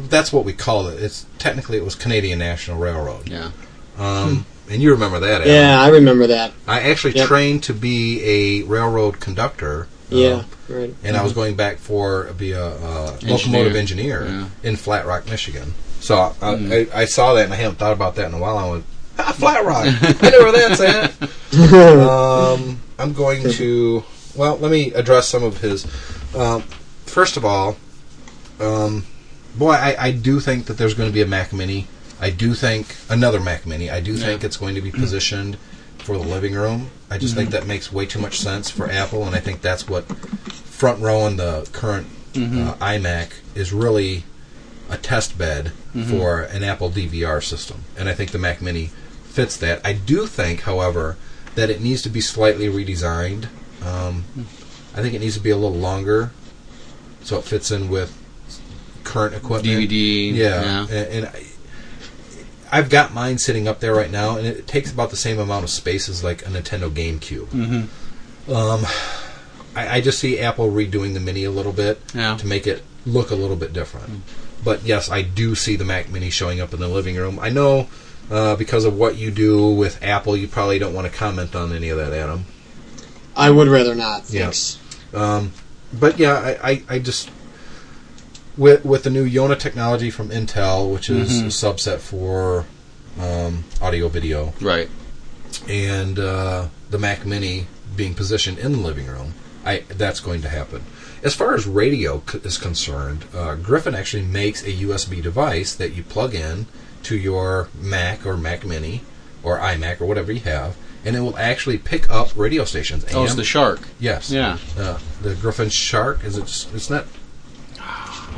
that's what we call it. It's technically it was Canadian National Railroad. Yeah. Um, and you remember that? Adam. Yeah, I remember that. I actually Yep. trained to be a railroad conductor. uh, Yeah, right. and I was going back for be a uh, Engineer. locomotive engineer Yeah. in Flat Rock, Michigan. So uh, I, I saw that and I haven't thought about that in a while. I went, ah, Flat Rock. (laughs) I know where that's at. (laughs) um, I'm going to. Well, let me address some of his. Um, first of all, um, boy, I, I do think that there's going to be a Mac Mini. I do think another Mac Mini. I do think it's going to be positioned for the living room. I just think that makes way too much sense for Apple, and I think that's what front row in the current uh, iMac is really a test bed for an Apple DVR system, and I think the Mac Mini fits that. I do think, however, that it needs to be slightly redesigned. Um, I think it needs to be a little longer, so it fits in with current equipment. DVD. Yeah, and, and I, I've got mine sitting up there right now, and it takes about the same amount of space as like a Nintendo GameCube. Mm-hmm. Um, I, I just see Apple redoing the Mini a little bit Yeah. to make it look a little bit different. But yes, I do see the Mac Mini showing up in the living room. I know uh, because of what you do with Apple, you probably don't want to comment on any of that, Adam. I would rather not. Yeah. Um, but yeah, I, I, I just with with the new Yonah technology from Intel, which is Mhm. a subset for um, audio video, Right. and uh, the Mac Mini being positioned in the living room, I that's going to happen. As far as radio c- is concerned, uh, Griffin actually makes a USB device that you plug in to your Mac or Mac Mini or iMac or whatever you have, and it will actually pick up radio stations. Oh, it's the shark. Yes. Yeah. Uh, the Griffin Shark is it? It's not.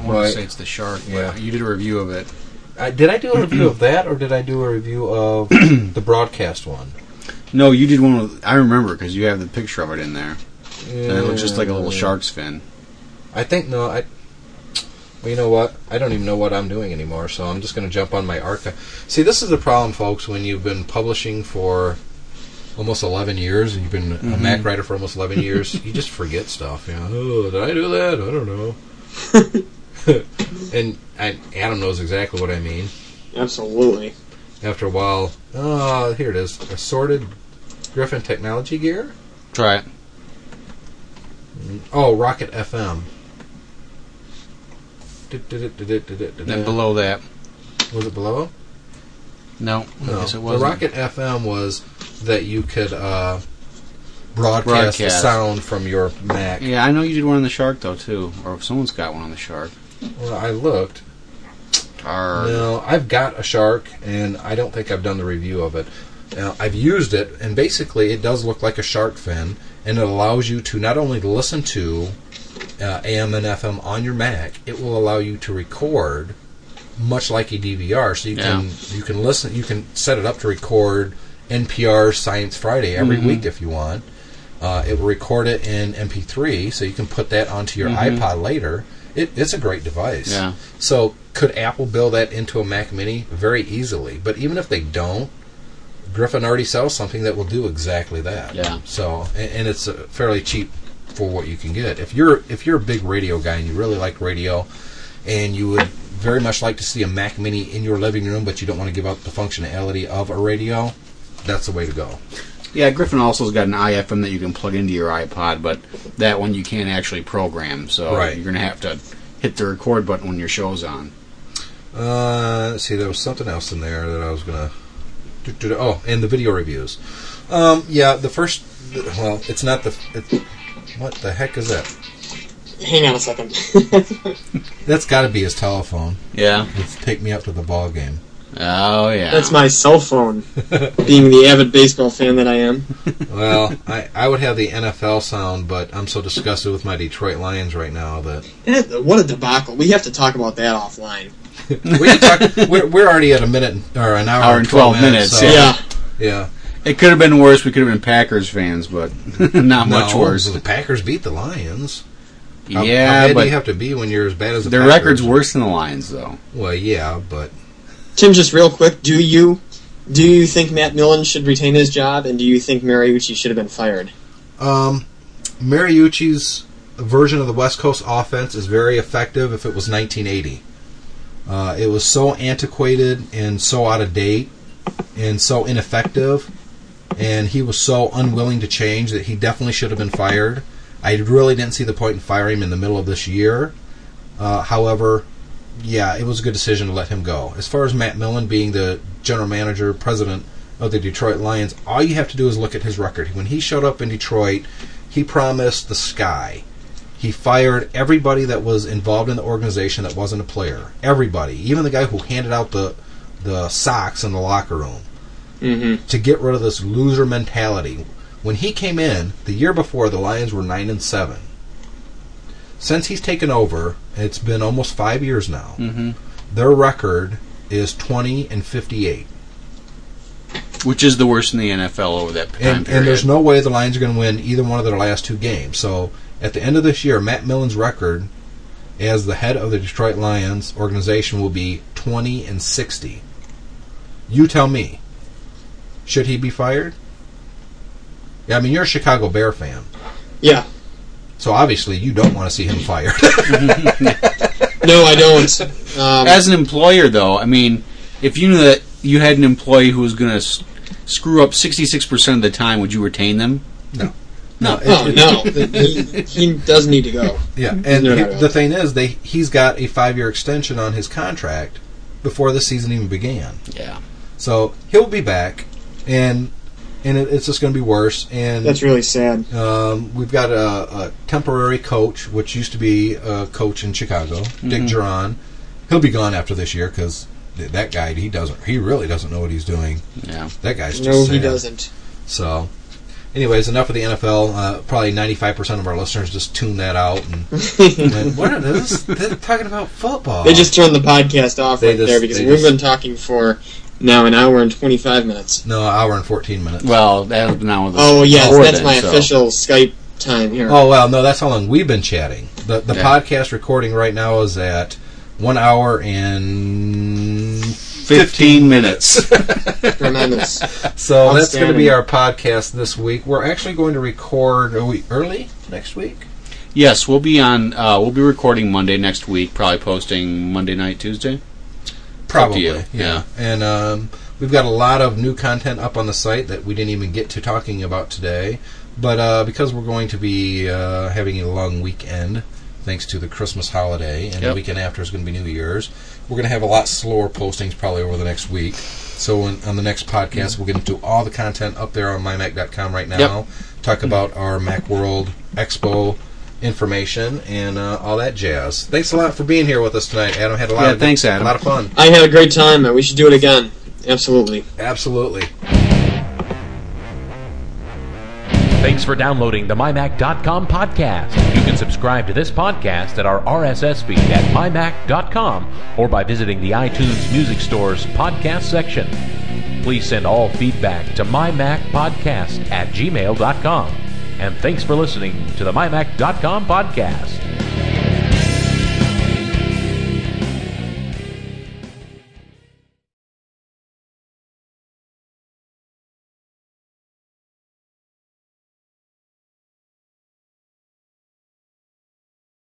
I want to say it's the shark. but Yeah. You did a review of it. I, did I do a review of that, or did I do a review of (clears throat) the broadcast one? No, you did one. With, I remember because you have the picture of it in there, and it looks just like a little shark's fin. I think no. I. Well, you know what? I don't even know what I'm doing anymore, so I'm just going to jump on my archive. See, this is the problem, folks. When you've been publishing for almost 11 years, and you've been a mm-hmm. Mac writer for almost 11 years, you just forget stuff. You know, oh, did I do that? I don't know. (laughs) (laughs) and I, Adam knows exactly what I mean. Absolutely. After a while, oh, here it is. Assorted Griffin technology gear. Try it. Oh, Rocket FM. Then below that, Was it below? no, I No, guess it the was Rocket FM was that you could uh, broadcast, the Broadcast. sound from your Mac. Yeah, I know you did one on the shark though too, or someone's got one on the shark. Well, I looked. Arr. No, I've got a Shark, and I don't think I've done the review of it. Now, I've used it, and basically, it does look like a shark fin, and it allows you to not only listen to uh, AM and FM on your Mac, it will allow you to record much like a DVR. So you can you can listen, you can set it up to record NPR Science Friday every Mm-hmm. week if you want. Uh, it will record it in MP3, so you can put that onto your iPod later. It, it's a great device. Yeah. So could Apple build that into a Mac Mini very easily? But even if they don't, Griffin already sells something that will do exactly that. Yeah. So and, and it's uh, fairly cheap for what you can get. If you're if you're a big radio guy and you really like radio, and you would very much like to see a Mac Mini in your living room, but you don't want to give up the functionality of a radio, that's the way to go. Yeah, Griffin also's got an iFM that you can plug into your iPod, but that one you can't actually program. So Right. you're gonna have to hit the record button when your show's on. Uh, let's see, there was something else in there that I was gonna. do- do- Oh, and the video reviews. Um, yeah, the first. Well, it's not the. It, what the heck is that? Hang on a second. (laughs) That's got to be his telephone. Yeah. It's take me up to the ball game. Oh yeah. That's my cell phone. Being the avid baseball fan that I am. (laughs) Well, I, I would have the NFL sound, but I'm so disgusted with my Detroit Lions right now that (laughs) What a debacle. We have to talk about that offline. (laughs) we talk, we're, we're already at a minute or an hour, Hour and and 12 minutes. minutes, so- Yeah. yeah. It could have been worse. We could have been Packers fans, but not much worse. The Packers beat the Lions. How, how yeah, bad but do you have to be when you're as bad as the their Packers? record's worse than the Lions, though. Well, yeah, but Tim, just real quick, do you do you think Matt Millen should retain his job, and do you think Mariucci should have been fired? Um, Mariucci's version of the West Coast offense is very effective if it was 1980. Uh, it was so antiquated and so out of date and so ineffective, and he was so unwilling to change that he definitely should have been fired. I really didn't see the point in firing him in the middle of this year. Uh, however, yeah, it was a good decision to let him go. As far as Matt Millen being the general manager, president of the Detroit Lions, all you have to do is look at his record. When he showed up in Detroit, he promised the sky. He fired everybody that was involved in the organization that wasn't a player. Everybody, even the guy who handed out the the socks in the locker room, Mm-hmm. to get rid of this loser mentality. When he came in the year before, the Lions were nine and seven. Since he's taken over, it's been almost five years now. Mm-hmm. Their record is twenty and fifty-eight, Which is the worst in the NFL over that time and, period. and there's no way the Lions are going to win either one of their last two games. So at the end of this year, Matt Millen's record as the head of the Detroit Lions organization will be twenty and sixty. You tell me, should he be fired? Yeah, I mean you're a Chicago Bear fan. Yeah. So obviously you don't want to see him fired. (laughs) No, I don't. Um, As an employer, though, I mean, if you knew that you had an employee who was going to s- screw up 66% of the time, would you retain them? no. No. oh no, he, he does need to go. Yeah, and No, no, he- no. the thing is, they he's got a five year extension on his contract before the season even began. Yeah. So he'll be back, and and it, it's just going to be worse. And That's really sad. um, we've got a, a temporary coach, which used to be a coach in Chicago, Dick Jauron. He'll be gone after this year because that guy, he doesn't. He really doesn't know what he's doing. Yeah. That guy's just No, he doesn't. So, anyways, enough of the NFL. Uh, probably ninety-five percent of our listeners just tune that out and, (laughs) what are this? They're talking about football. They just turned the podcast off They right just- there because we've just- been talking for now an hour and 25 minutes. no hour and fourteen minutes. Well, that was now. Oh, yes, that's then, my so- official Skype time here. Oh well, no, that's how long we've been chatting. The the Yeah. podcast recording right now is at one hour and Fifteen minutes. Tremendous. (laughs) So that's going to be our podcast this week. We're actually going to record are we early next week. yes, we'll be on. Uh, we'll be recording Monday next week. Probably posting Monday night, Tuesday. Probably, yeah. yeah. And um, we've got a lot of new content up on the site that we didn't even get to talking about today. But uh, because we're going to be uh, having a long weekend, thanks to the Christmas holiday, and the weekend after is going to be New Year's, we're going to have a lot slower postings probably over the next week. So when, on the next podcast, we'll get into all the content up there on mymac.com right now. Yep. Talk about our MacWorld Expo information and uh, all that jazz. Thanks a lot for being here with us tonight, Adam. Had a lot Yeah, of thanks, Adam. A lot of fun. I had a great time, and we should do it again. Absolutely. Absolutely. Thanks for downloading the MyMac.com podcast. You can subscribe to this podcast at our RSS feed at MyMac.com or by visiting the iTunes Music Store's podcast section. Please send all feedback to MyMacPodcast at gmail.com. And thanks for listening to the MyMac.com podcast.